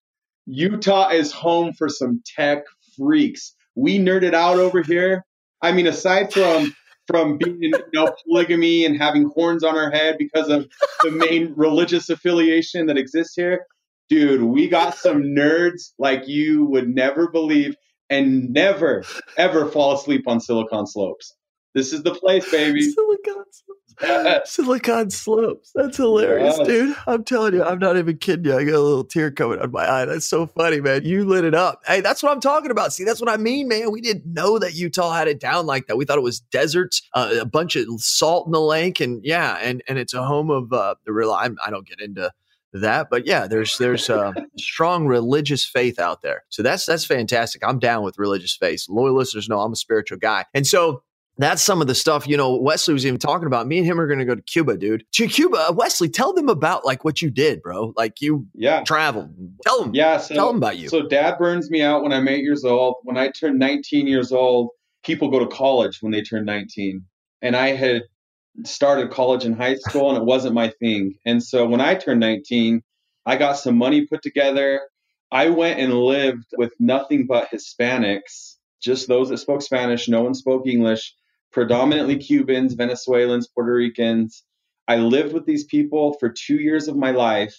Utah is home for some tech freaks. We nerded out over here. I mean, aside from from being you know polygamy and having horns on our head because of the main religious affiliation that exists here, dude, we got some nerds like you would never believe and never ever fall asleep on Silicon Slopes. This is the place, baby. Silicon Slopes. Silicon Slopes. That's hilarious, yes. dude. I'm telling you, I'm not even kidding you. I got a little tear coming out my eye. That's so funny, man. You lit it up. Hey, that's what I'm talking about. See, that's what I mean, man. We didn't know that Utah had it down like that. We thought it was deserts, uh, a bunch of salt in the lake, and yeah, and and it's a home of uh, the real. I'm, I don't get into that but yeah there's there's a strong religious faith out there so that's that's fantastic i'm down with religious faith loyal listeners know i'm a spiritual guy and so that's some of the stuff, you know, Wesley was even talking about. Me and him are going to go to Cuba, dude. To Cuba, uh, Wesley, tell them about like what you did, bro. Like you yeah. traveled. Tell them. Yeah. So, tell them about you. So dad burns me out when I'm eight years old. When I turned 19 years old, people go to college when they turn 19. And I had started college in high school and it wasn't my thing. And so when I turned 19, I got some money put together. I went and lived with nothing but Hispanics, just those that spoke Spanish. No one spoke English predominantly Cubans, Venezuelans, Puerto Ricans. I lived with these people for two years of my life.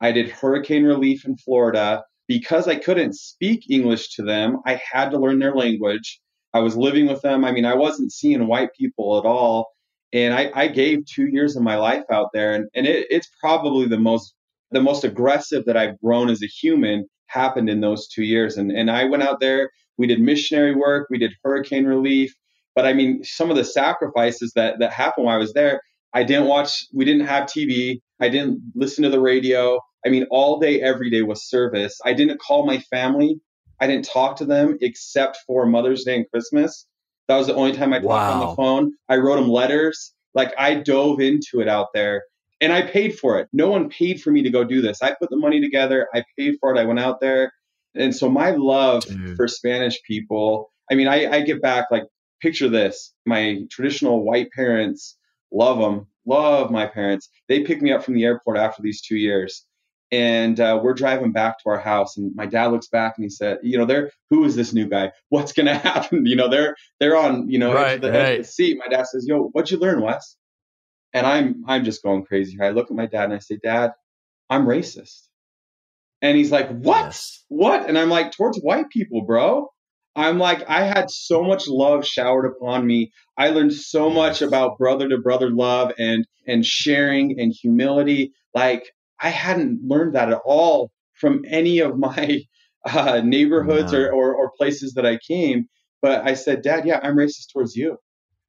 I did hurricane relief in Florida. Because I couldn't speak English to them, I had to learn their language. I was living with them. I mean, I wasn't seeing white people at all. And I, I gave two years of my life out there. And, and it, it's probably the most the most aggressive that I've grown as a human happened in those two years. And, and I went out there, we did missionary work, we did hurricane relief, but I mean, some of the sacrifices that that happened while I was there, I didn't watch. We didn't have TV. I didn't listen to the radio. I mean, all day, every day was service. I didn't call my family. I didn't talk to them except for Mother's Day and Christmas. That was the only time I talked wow. on the phone. I wrote them letters. Like I dove into it out there and I paid for it. No one paid for me to go do this. I put the money together. I paid for it. I went out there. And so my love Dude. for Spanish people, I mean, I, I get back like picture this my traditional white parents love them love my parents. They picked me up from the airport after these two years. And uh, we're driving back to our house, and my dad looks back and he said, "You know, they're who is this new guy? What's to happen? You know, they're they're on you know Right, the, edge right. of the seat." My dad says, "Yo, what'd you learn, Wes?" And I'm I'm just going crazy here. I look at my dad and I say, "Dad, I'm racist." And he's like, "What? Yes. What?" And I'm like, "Towards white people, bro." I'm like, I had so much love showered upon me. I learned so much about brother to brother love and and sharing and humility. Like I hadn't learned that at all from any of my uh, neighborhoods or, or or places that I came. But I said, Dad, yeah, I'm racist towards you.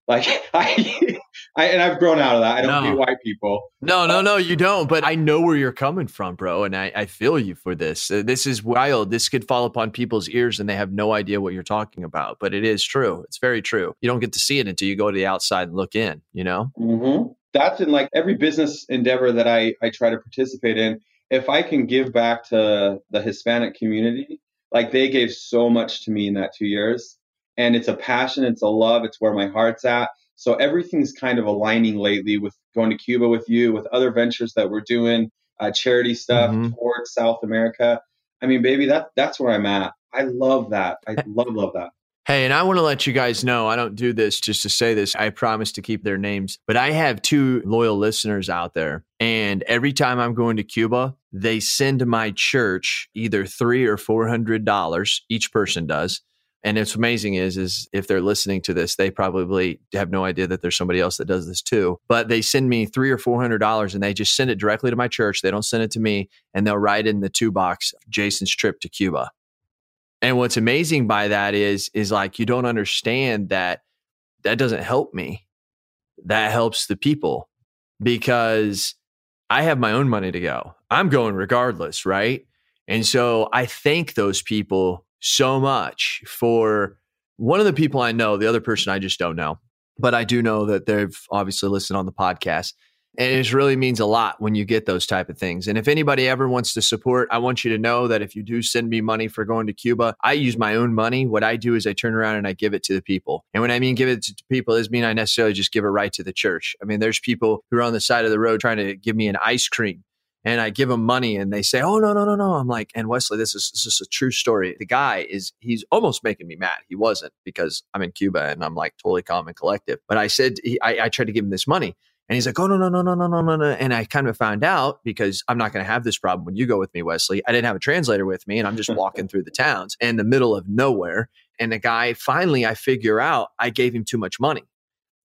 Like I, I and I've grown out of that. I don't No. hate white people. No, no, no, you don't. But I know where you're coming from, bro. And I, I feel you for this. Uh, this is wild. This could fall upon people's ears and they have no idea what you're talking about. But it is true. It's very true. You don't get to see it until you go to the outside and look in, you know? hmm That's in like every business endeavor that I, I try to participate in. If I can give back to the Hispanic community, like they gave so much to me in that two years. And it's a passion, it's a love, it's where my heart's at. So everything's kind of aligning lately with going to Cuba with you, with other ventures that we're doing, uh, charity stuff Mhm. towards South America. I mean, baby, that that's where I'm at. I love that. I love love that. Hey, and I want to let you guys know I don't do this just to say this. I promise to keep their names, but I have two loyal listeners out there. And every time I'm going to Cuba, they send my church either three or four hundred dollars. Each person does. And it's amazing is, is if they're listening to this, they probably have no idea that there's somebody else that does this too. But they send me three or four hundred dollars, and they just send it directly to my church. They don't send it to me, and they'll write in the two box Jason's trip to Cuba. And what's amazing by that is is like you don't understand that that doesn't help me. That helps the people because I have my own money to go. I'm going regardless, right? And so I thank those people so much for one of the people I know, the other person I just don't know, but I do know that they've obviously listened on the podcast. And it really means a lot when you get those type of things. And if anybody ever wants to support, I want you to know that if you do send me money for going to Cuba, I use my own money. What I do is I turn around and I give it to the people. And when I mean give it to people, it doesn't mean I necessarily just give it right to the church. I mean, there's people who are on the side of the road trying to give me an ice cream and I give them money and they say, Oh, no, no, no, no. I'm like, and Wesley, this is, this is a true story. The guy is, he's almost making me mad. He wasn't because I'm in Cuba and I'm like totally calm and collective. But I said, he, I, I tried to give him this money and he's like, Oh, no, no, no, no, no, no, no, no. And I kind of found out because I'm not going to have this problem when you go with me, Wesley. I didn't have a translator with me and I'm just walking through the towns in the middle of nowhere. And the guy finally, I figure out I gave him too much money.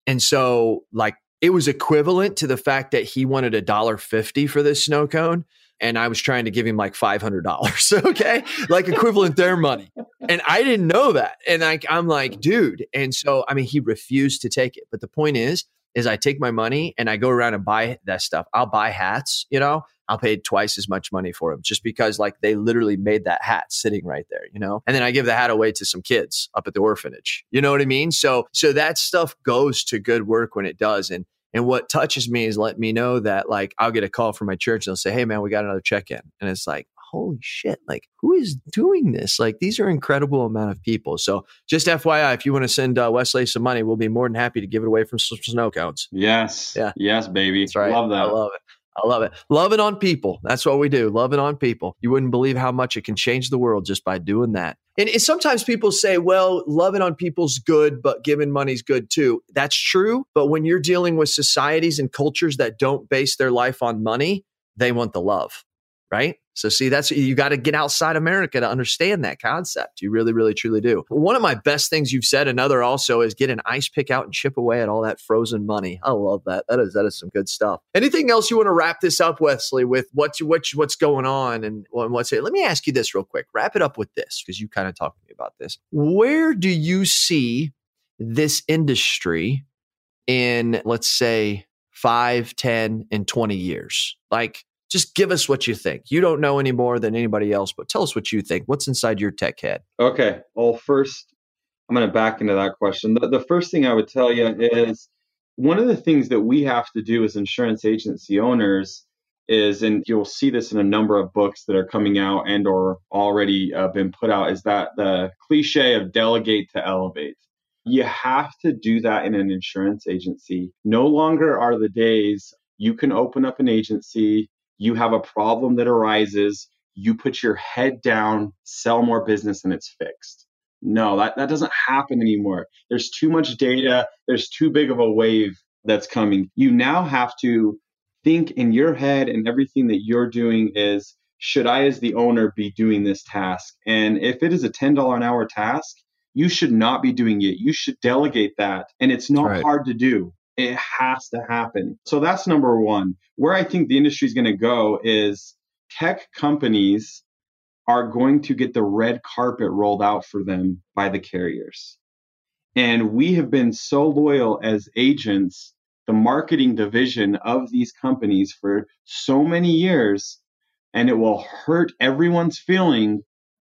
And so, like, it was equivalent to the fact that he wanted a dollar fifty for this snow cone, and I was trying to give him like five hundred dollars. Okay, like equivalent their money, and I didn't know that. And like I'm like, dude. And so I mean, he refused to take it. But the point is, is I take my money and I go around and buy that stuff. I'll buy hats. You know, I'll pay twice as much money for them just because like they literally made that hat sitting right there, you know? And then I give the hat away to some kids up at the orphanage. You know what I mean? So so that stuff goes to good work when it does. And and what touches me is let me know that like I'll get a call from my church and they'll say, Hey man, we got another check-in. And it's like, holy shit, like who is doing this? Like these are incredible amount of people. So just FYI, if you want to send uh, Wesley some money, we'll be more than happy to give it away from some snow cones. Yes. Yeah. Yes, baby. That's right. Love that. I love it. I love it. Love it on people. That's what we do. Love it on people. You wouldn't believe how much it can change the world just by doing that. And, and sometimes people say, well, loving on people's good, but giving money's good too. That's true. But when you're dealing with societies and cultures that don't base their life on money, they want the love, right? So, see, that's you got to get outside America to understand that concept. You really, really, truly do. One of my best things you've said, another also, is get an ice pick out and chip away at all that frozen money. I love that. That is that is some good stuff. Anything else you want to wrap this up, Wesley, with what's what's what's going on and what's it? Let me ask you this real quick. Wrap it up with this because you kind of talked to me about this. Where do you see this industry in, let's say, five, ten, and 20 years? Like, just give us what you think. You don't know any more than anybody else, but tell us what you think. What's inside your tech head? Okay. Well, first, I'm going to back into that question. The, the first thing I would tell you is one of the things that we have to do as insurance agency owners is, and you'll see this in a number of books that are coming out and or already uh, been put out, is that the cliche of delegate to elevate. You have to do that in an insurance agency. No longer are the days you can open up an agency, you have a problem that arises, you put your head down, sell more business, and it's fixed. No, that, that doesn't happen anymore. There's too much data, there's too big of a wave that's coming. You now have to think in your head, and everything that you're doing is should I, as the owner, be doing this task? And if it is a $10 an hour task, you should not be doing it. You should delegate that. And it's not right. hard to do. It has to happen. So that's number one. Where I think the industry is going to go is tech companies are going to get the red carpet rolled out for them by the carriers. And we have been so loyal as agents, the marketing division of these companies for so many years, and it will hurt everyone's feeling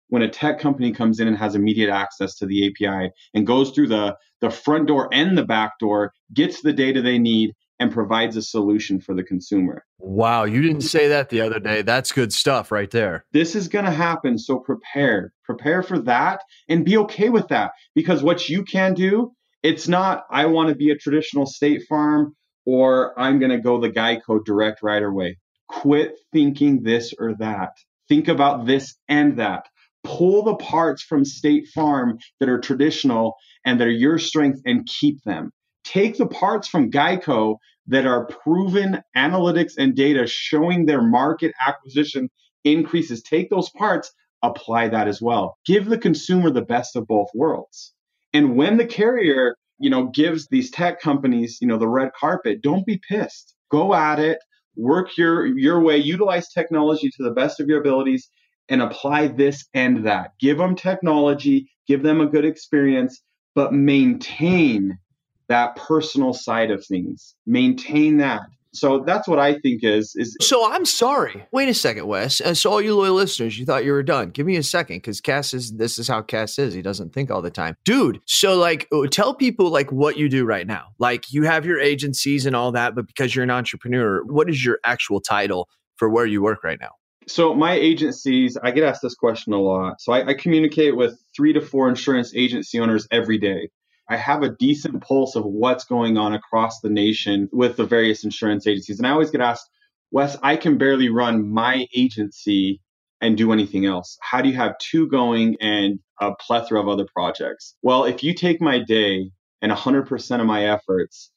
when a tech company comes in and has immediate access to the API and goes through the, the front door and the back door, gets the data they need, and provides a solution for the consumer. Wow, you didn't say that the other day. That's good stuff right there. This is going to happen, so prepare. Prepare for that and be okay with that because what you can do, it's not I want to be a traditional state farm or I'm going to go the Geico direct right away. Quit thinking this or that. Think about this and that pull the parts from State Farm that are traditional and that are your strength and keep them. Take the parts from Geico that are proven analytics and data showing their market acquisition increases. Take those parts, apply that as well. Give the consumer the best of both worlds. And when the carrier, you know, gives these tech companies, you know, the red carpet, don't be pissed. Go at it, work your your way, utilize technology to the best of your abilities and apply this and that. Give them technology, give them a good experience, but maintain that personal side of things. Maintain that. So that's what I think is is. So I'm sorry. Wait a second, Wes. Uh, so all you loyal listeners, you thought you were done. Give me a second, because Cass is. This is how Cass is. He doesn't think all the time, dude. So like, uh, tell people like what you do right now. Like you have your agencies and all that, but because you're an entrepreneur, what is your actual title for where you work right now? So my agencies, I get asked this question a lot. So I, I, communicate with three to four insurance agency owners every day. I have a decent pulse of what's going on across the nation with the various insurance agencies. And I always get asked, Wes, I can barely run my agency and do anything else. How do you have two going and a plethora of other projects? Well, if you take my day and 100% of my efforts,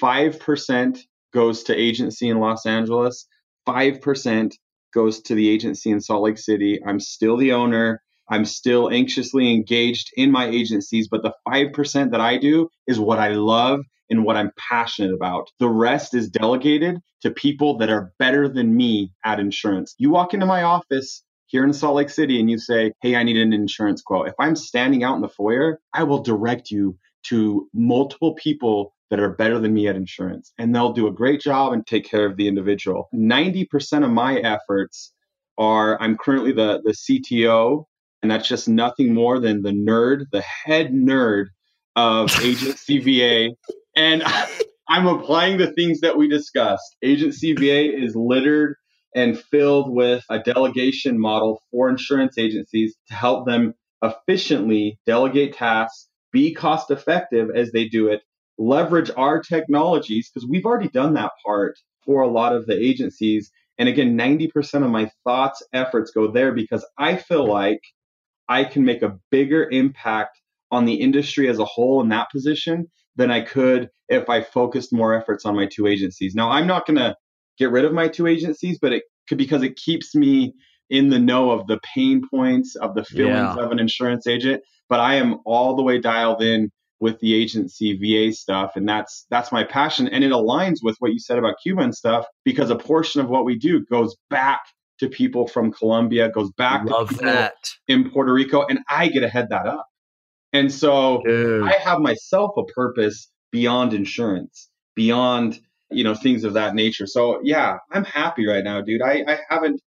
5% goes to agency in Los Angeles, 5% goes to the agency in Salt Lake City. I'm still the owner. I'm still anxiously engaged in my agencies, but the 5% that I do is what I love and what I'm passionate about. The rest is delegated to people that are better than me at insurance. You walk into my office here in Salt Lake City and you say, Hey, I need an insurance quote. If I'm standing out in the foyer, I will direct you to multiple people that are better than me at insurance and they'll do a great job and take care of the individual 90% of my efforts are i'm currently the the cto and that's just nothing more than the nerd the head nerd of Agency VA. and i'm applying the things that we discussed Agency VA is littered and filled with a delegation model for insurance agencies to help them efficiently delegate tasks be cost effective as they do it leverage our technologies because we've already done that part for a lot of the agencies. And again, 90% of my thoughts, efforts go there because I feel like I can make a bigger impact on the industry as a whole in that position than I could if I focused more efforts on my two agencies. Now, I'm not going to get rid of my two agencies, but it could because it keeps me in the know of the pain points of the feelings yeah. of an insurance agent. But I am all the way dialed in with the agency VA stuff and that's that's my passion and it aligns with what you said about Cuba and stuff because a portion of what we do goes back to people from Colombia goes back Love to people that. in Puerto Rico and I get to head that up. And so Dude. I have myself a purpose beyond insurance, beyond you know things of that nature. So yeah, I'm happy right now, dude. I, I haven't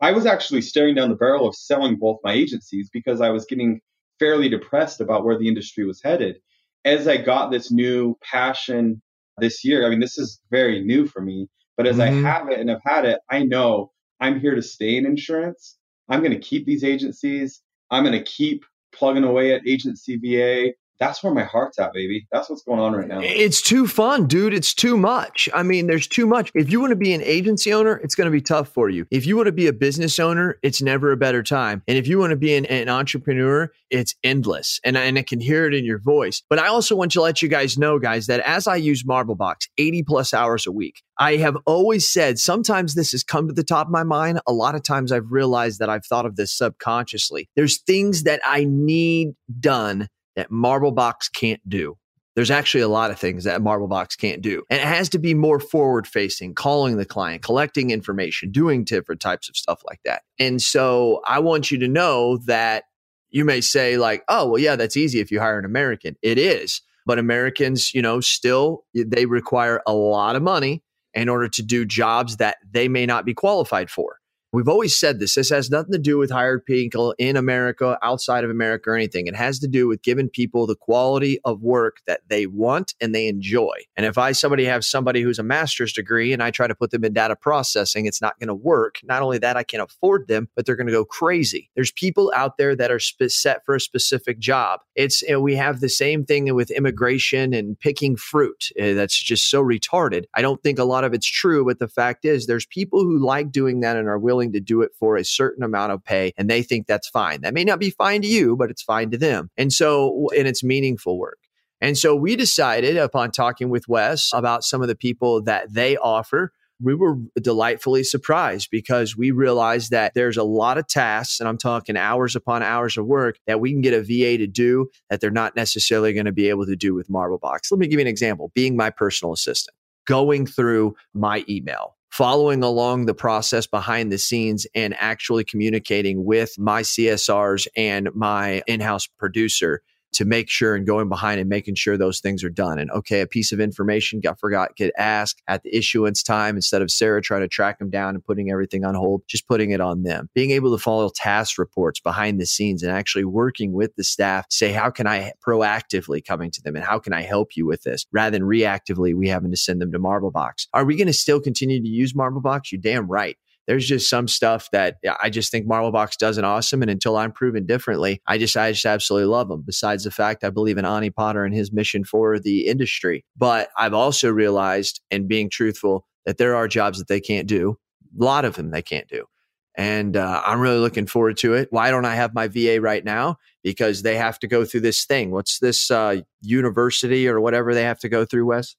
I was actually staring down the barrel of selling both my agencies because I was getting fairly depressed about where the industry was headed. As I got this new passion this year, I mean, this is very new for me, but as mm-hmm. I have it and I've had it, I know I'm here to stay in insurance. I'm going to keep these agencies. I'm going to keep plugging away at agency VA. That's where my heart's at, baby. That's what's going on right now. It's too fun, dude. It's too much. I mean, there's too much. If you want to be an agency owner, it's going to be tough for you. If you want to be a business owner, it's never a better time. And if you want to be an, an entrepreneur, it's endless. And, and I can hear it in your voice. But I also want to let you guys know, guys, that as I use MarvelBox 80 plus hours a week, I have always said sometimes this has come to the top of my mind. A lot of times I've realized that I've thought of this subconsciously. There's things that I need done that MarvelBox can't do. There's actually a lot of things that MarvelBox can't do. And it has to be more forward facing, calling the client, collecting information, doing different types of stuff like that. And so I want you to know that you may say, like, oh, well, yeah, that's easy if you hire an American. It is. But Americans, you know, still, they require a lot of money in order to do jobs that they may not be qualified for. We've always said this. This has nothing to do with hired people in America, outside of America, or anything. It has to do with giving people the quality of work that they want and they enjoy. And if I somebody have somebody who's a master's degree and I try to put them in data processing, it's not going to work. Not only that, I can't afford them, but they're going to go crazy. There's people out there that are set for a specific job. It's you know, we have the same thing with immigration and picking fruit. Uh, that's just so retarded. I don't think a lot of it's true, but the fact is, there's people who like doing that and are willing willing to do it for a certain amount of pay and they think that's fine. That may not be fine to you, but it's fine to them. And so, and it's meaningful work. And so we decided upon talking with Wes about some of the people that they offer we were delightfully surprised because we realized that there's a lot of tasks, and I'm talking hours upon hours of work that we can get a VA to do that they're not necessarily going to be able to do with MarvelBox. Let me give you an example being my personal assistant, going through my email, following along the process behind the scenes and actually communicating with my CSRs and my in house producer to make sure and going behind and making sure those things are done. And okay, a piece of information got forgot, get asked at the issuance time instead of Sarah trying to track them down and putting everything on hold, just putting it on them. Being able to follow task reports behind the scenes and actually working with the staff, say, how can I proactively coming to them and how can I help you with this rather than reactively we having to send them to MarvelBox. Are we going to still continue to use MarvelBox? You damn right there's just some stuff that I just think MarvelBox does an awesome. And until I'm proven differently, I just I just absolutely love them. Besides the fact I believe in Ani Potter and his mission for the industry. But I've also realized, and being truthful, that there are jobs that they can't do. A lot of them they can't do. And uh, I'm really looking forward to it. Why don't I have my VA right now? Because they have to go through this thing. What's this uh, university or whatever they have to go through, Wes?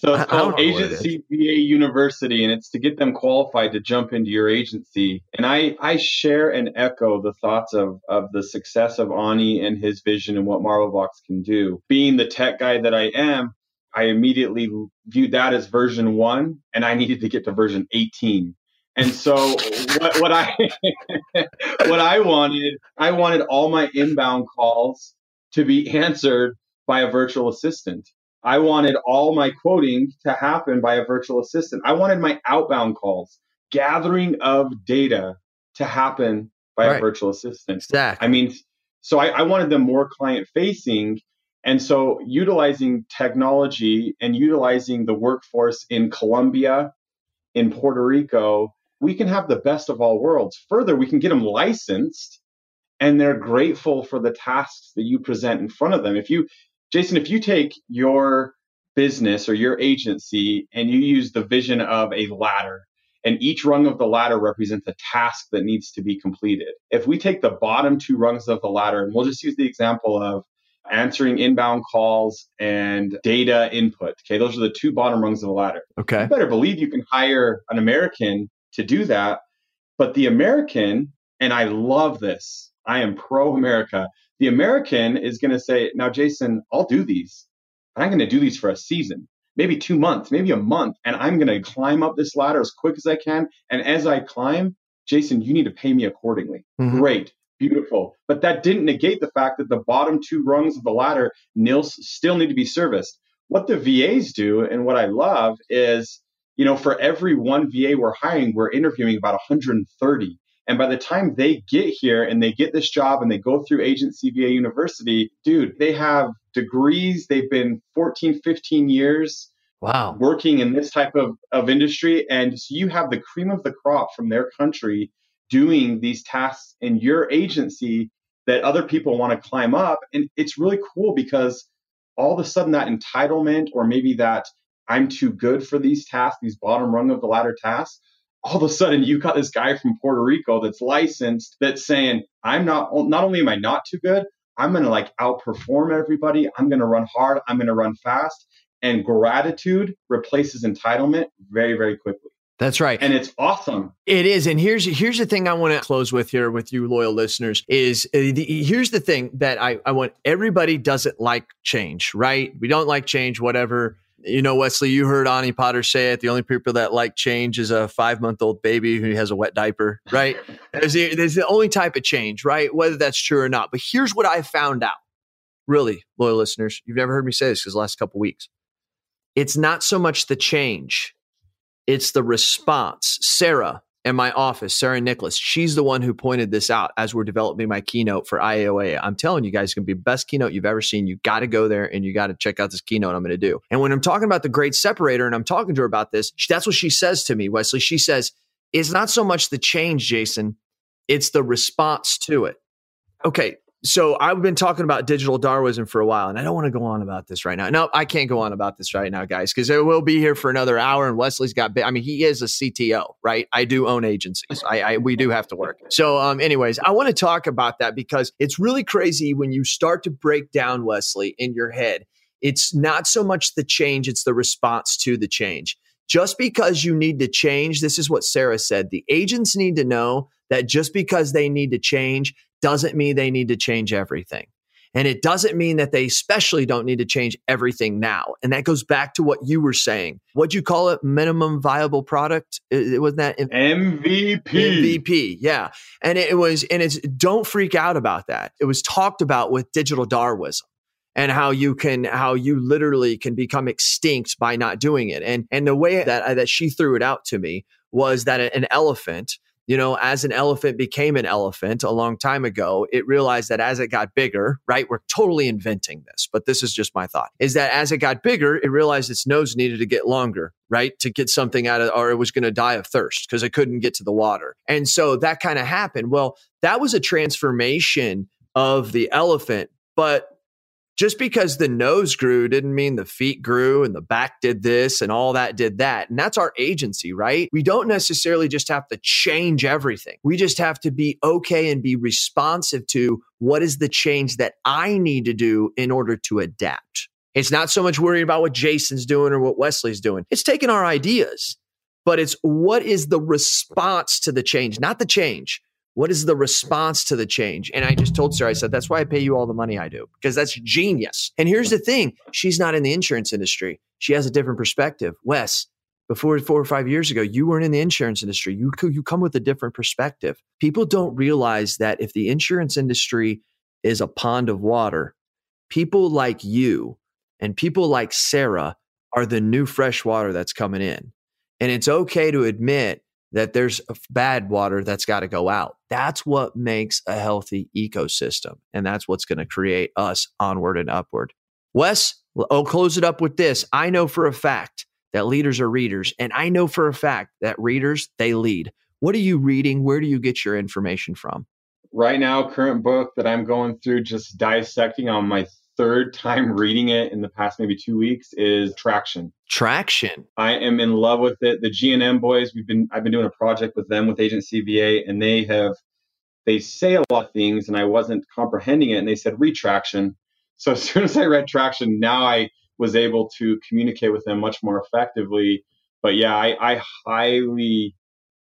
So it's called Agency VA University, and it's to get them qualified to jump into your agency. And I, I share and echo the thoughts of, of the success of Ani and his vision and what MarvelBox can do. Being the tech guy that I am, I immediately viewed that as version one, and I needed to get to version 18. And so what, what I what I wanted, I wanted all my inbound calls to be answered by a virtual assistant. I wanted all my quoting to happen by a virtual assistant. I wanted my outbound calls, gathering of data to happen by right. a virtual assistant. Exactly. I mean, so I, I wanted them more client facing. And so utilizing technology and utilizing the workforce in Colombia, in Puerto Rico, we can have the best of all worlds. Further, we can get them licensed and they're grateful for the tasks that you present in front of them. If you Jason, if you take your business or your agency and you use the vision of a ladder, and each rung of the ladder represents a task that needs to be completed. If we take the bottom two rungs of the ladder, and we'll just use the example of answering inbound calls and data input. Okay, those are the two bottom rungs of the ladder. Okay. You better believe you can hire an American to do that. But the American, and I love this, I am pro America. The American is going to say, now, Jason, I'll do these. I'm going to do these for a season, maybe two months, maybe a month. And I'm going to climb up this ladder as quick as I can. And as I climb, Jason, you need to pay me accordingly. Mm-hmm. Great. Beautiful. But that didn't negate the fact that the bottom two rungs of the ladder nils still need to be serviced. What the VAs do, and what I love is, you know, for every one VA we're hiring, we're interviewing about 130. And by the time they get here and they get this job and they go through Agency VA University, dude, they have degrees. They've been 14, 15 years wow. working in this type of, of industry. And so you have the cream of the crop from their country doing these tasks in your agency that other people want to climb up. And it's really cool because all of a sudden that entitlement or maybe that I'm too good for these tasks, these bottom rung of the ladder tasks, all of a sudden you've got this guy from Puerto Rico that's licensed that's saying, I'm not not only am I not too good, I'm gonna like outperform everybody. I'm gonna run hard, I'm gonna run fast. And gratitude replaces entitlement very, very quickly. That's right. And it's awesome. It is. And here's here's the thing I want to close with here with you loyal listeners is uh, the, here's the thing that I, I want everybody doesn't like change, right? We don't like change, whatever. You know, Wesley, you heard Ani Potter say it. The only people that like change is a five month old baby who has a wet diaper, right? there's, the, there's the only type of change, right? Whether that's true or not. But here's what I found out really, loyal listeners. You've never heard me say this because the last couple weeks. It's not so much the change it's the response. Sarah in my office, Sarah Nicholas, she's the one who pointed this out as we're developing my keynote for IAOA. I'm telling you guys, it's going to be the best keynote you've ever seen. You got to go there and you got to check out this keynote I'm going to do. And when I'm talking about the great separator and I'm talking to her about this, that's what she says to me, Wesley. She says, it's not so much the change, Jason, it's the response to it. Okay, so I've been talking about digital Darwinism for a while, and I don't want to go on about this right now. No, I can't go on about this right now, guys, because it will be here for another hour. And Wesley's got, I mean, he is a CTO, right? I do own agencies. I, I we do have to work. So, um, anyways, I want to talk about that because it's really crazy when you start to break down Wesley in your head. It's not so much the change; it's the response to the change. Just because you need to change, this is what Sarah said. The agents need to know that just because they need to change doesn't mean they need to change everything. And it doesn't mean that they especially don't need to change everything now. And that goes back to what you were saying. What'd you call it? Minimum viable product? It, wasn't that MVP? MVP, yeah. And it was, and it's don't freak out about that. It was talked about with digital Darwinism and how you can how you literally can become extinct by not doing it. And and the way that uh, that she threw it out to me was that an elephant you know, as an elephant became an elephant a long time ago, it realized that as it got bigger, right? We're totally inventing this, but this is just my thought is that as it got bigger, it realized its nose needed to get longer, right? To get something out of, or it was going to die of thirst because it couldn't get to the water. And so that kind of happened. Well, that was a transformation of the elephant, but just because the nose grew didn't mean the feet grew and the back did this and all that did that. And that's our agency, right? We don't necessarily just have to change everything. We just have to be okay and be responsive to what is the change that I need to do in order to adapt. It's not so much worrying about what Jason's doing or what Wesley's doing. It's taking our ideas, but it's what is the response to the change, not the change. What is the response to the change? And I just told Sarah, I said, that's why I pay you all the money I do, because that's genius. And here's the thing she's not in the insurance industry. She has a different perspective. Wes, before four or five years ago, you weren't in the insurance industry. You, you come with a different perspective. People don't realize that if the insurance industry is a pond of water, people like you and people like Sarah are the new fresh water that's coming in. And it's okay to admit that there's bad water that's got to go out. That's what makes a healthy ecosystem. And that's what's going to create us onward and upward. Wes, I'll close it up with this. I know for a fact that leaders are readers, and I know for a fact that readers, they lead. What are you reading? Where do you get your information from? Right now, current book that I'm going through, just dissecting on my third time reading it in the past maybe two weeks is Traction. Traction. I am in love with it. The G and M boys, we've been I've been doing a project with them with Agency VA, and they have they say a lot of things, and I wasn't comprehending it, and they said retraction. So as soon as I read Traction, now I was able to communicate with them much more effectively. But yeah, I, I highly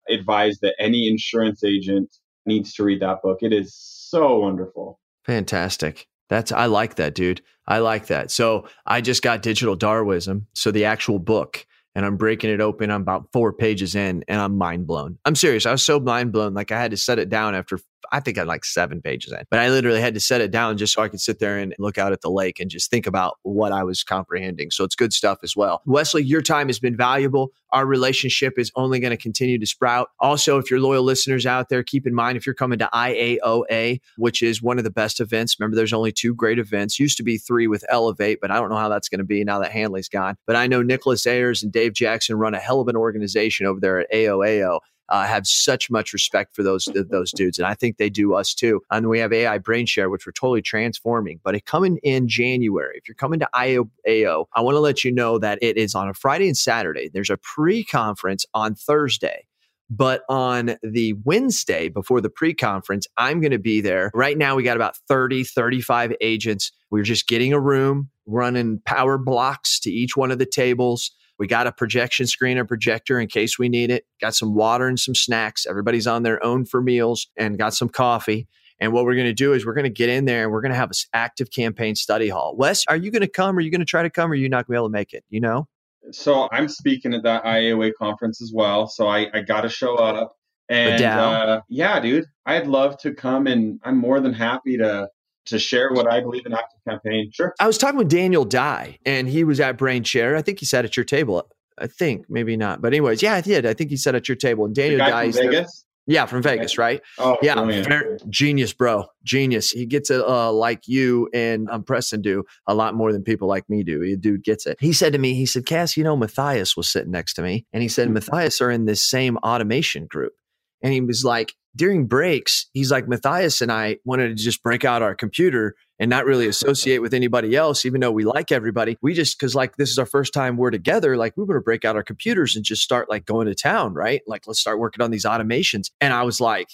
advise that any insurance agent needs to read that book. It is so wonderful. Fantastic. That's I like that, dude. I like that. So I just got digital Darwinism, so the actual book, and I'm breaking it open. I'm about four pages in, and I'm mind blown. I'm serious. I was so mind blown, like I had to set it down after I think I'm like seven pages in, but I literally had to set it down just so I could sit there and look out at the lake and just think about what I was comprehending. So it's good stuff as well. Wesley, your time has been valuable. Our relationship is only going to continue to sprout. Also, if you're loyal listeners out there, keep in mind if you're coming to IAOA, which is one of the best events. Remember, there's only two great events. Used to be three with Elevate, but I don't know how that's going to be now that Hanley's gone. But I know Nicholas Ayers and Dave Jackson run a hell of an organization over there at AOAO uh, have such much respect for those those dudes, and I think they do us too. And we have AI BrainShare, which we're totally transforming. But it coming in January. If you're coming to IOAO, I want to let you know that it is on a Friday and Saturday. There's a pre-conference on Thursday. But on the Wednesday before the pre conference, I'm going to be there. Right now, we got about 30, 35 agents. We're just getting a room, running power blocks to each one of the tables. We got a projection screen or projector in case we need it. Got some water and some snacks. Everybody's on their own for meals and got some coffee. And what we're going to do is we're going to get in there and we're going to have an active campaign study hall. Wes, are you going to come? Are you going to try to come? Or are you not going to be able to make it? You know? So I'm speaking at that IAOA conference as well. So I, I got to show up. And uh, yeah, dude, I'd love to come and I'm more than happy to to share what I believe in active campaign. Sure. I was talking with Daniel Dye and he was at Brain Share. I think he sat at your table. I think maybe not, but anyways, yeah, I did. I think he sat at your table. And Daniel Dye, Vegas. Yeah, from Vegas, right? Oh, yeah, very, genius, bro, genius. He gets it uh, like you and um, Preston do a lot more than people like me do. The dude gets it. He said to me, he said, Cass, you know, Matthias was sitting next to me, and he said, mm-hmm. Matthias are in this same automation group, and he was like, during breaks, he's like, Matthias and I wanted to just break out our computer and not really associate with anybody else, even though we like everybody. We just, cause like this is our first time we're together, like we want to break out our computers and just start like going to town, right? Like let's start working on these automations. And I was like,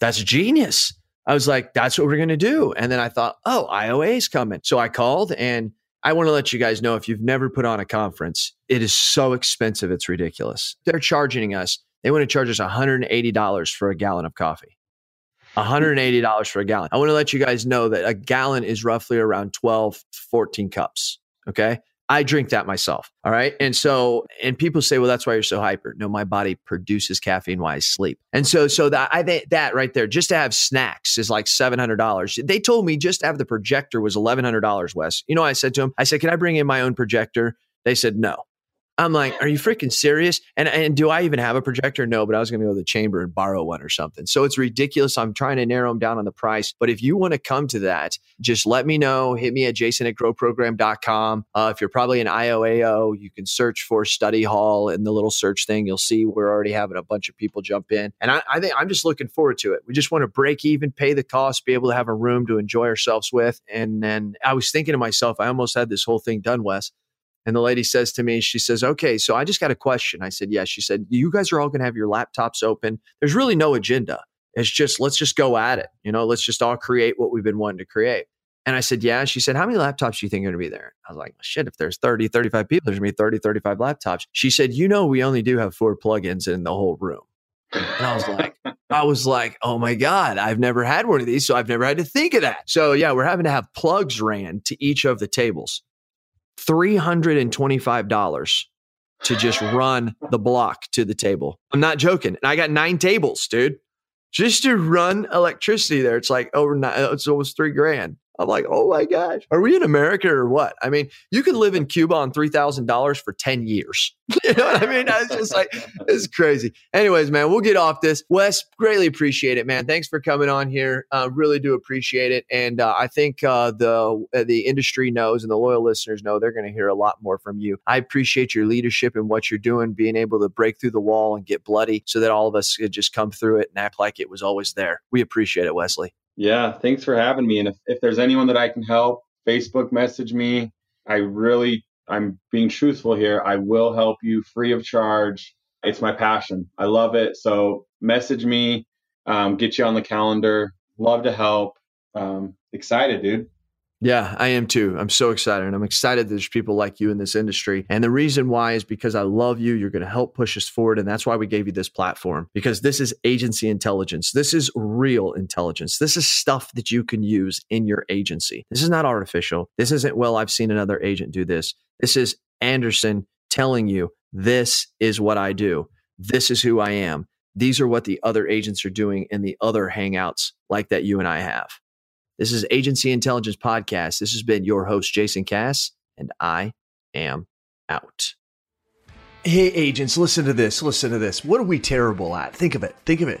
that's genius. I was like, that's what we're going to do. And then I thought, oh, IOA is coming. So I called and I want to let you guys know if you've never put on a conference, it is so expensive. It's ridiculous. They're charging us, they want to charge us $180 for a gallon of coffee. Hmm. $180 for a gallon. I want to let you guys know that a gallon is roughly around 12 14 cups. Okay. I drink that myself. All right. And so, and people say, well, that's why you're so hyper. No, my body produces caffeine while I sleep. And so, so that I think that right there, just to have snacks is like $700. They told me just to have the projector was $1,100, Wes. You know, I said to him, I said, can I bring in my own projector? They said, no. I'm like, are you freaking serious? And and do I even have a projector? No, but I was going to go to the chamber and borrow one or something. So it's ridiculous. I'm trying to narrow them down on the price. But if you want to come to that, just let me know. Hit me at jason at growprogram.com. Uh, if you're probably an IOAO, you can search for study hall in the little search thing. You'll see we're already having a bunch of people jump in. And I, I think I'm just looking forward to it. We just want to break even, pay the cost, be able to have a room to enjoy ourselves with. And then I was thinking to myself, I almost had this whole thing done, Wes. And the lady says to me, she says, Okay, so I just got a question. I said, Yes. Yeah. She said, You guys are all going to have your laptops open. There's really no agenda. It's just, let's just go at it. You know, let's just all create what we've been wanting to create. And I said, Yeah. She said, How many laptops do you think are going to be there? I was like, Shit, if there's 30, 35 people, there's going to be 30, 35 laptops. She said, You know, we only do have four plugins in the whole room. And I was like, I was like, oh my God, I've never had one of these. So I've never had to think of that. So yeah, we're having to have plugs ran to each of the tables. $325 to just run the block to the table. I'm not joking. And I got nine tables, dude, just to run electricity there. It's like over, nine, it's almost three grand. I'm like, oh my gosh, are we in America or what? I mean, you could live in Cuba on three thousand dollars for ten years. you know what I mean? It's just like it's crazy. Anyways, man, we'll get off this. Wes, greatly appreciate it, man. Thanks for coming on here. Uh, really do appreciate it, and uh, I think uh, the uh, the industry knows and the loyal listeners know they're going to hear a lot more from you. I appreciate your leadership and what you're doing, being able to break through the wall and get bloody, so that all of us could just come through it and act like it was always there. We appreciate it, Wesley. Yeah, thanks for having me. And if, if there's anyone that I can help, Facebook message me. I really, I'm being truthful here. I will help you free of charge. It's my passion. I love it. So message me, um, get you on the calendar. Love to help. Um, excited, dude. Yeah, I am too. I'm so excited. And I'm excited there's people like you in this industry. And the reason why is because I love you. You're going to help push us forward. And that's why we gave you this platform because this is agency intelligence. This is real intelligence. This is stuff that you can use in your agency. This is not artificial. This isn't, well, I've seen another agent do this. This is Anderson telling you, this is what I do. This is who I am. These are what the other agents are doing in the other hangouts like that you and I have. This is Agency Intelligence Podcast. This has been your host, Jason Cass, and I am out. Hey, agents, listen to this. Listen to this. What are we terrible at? Think of it. Think of it.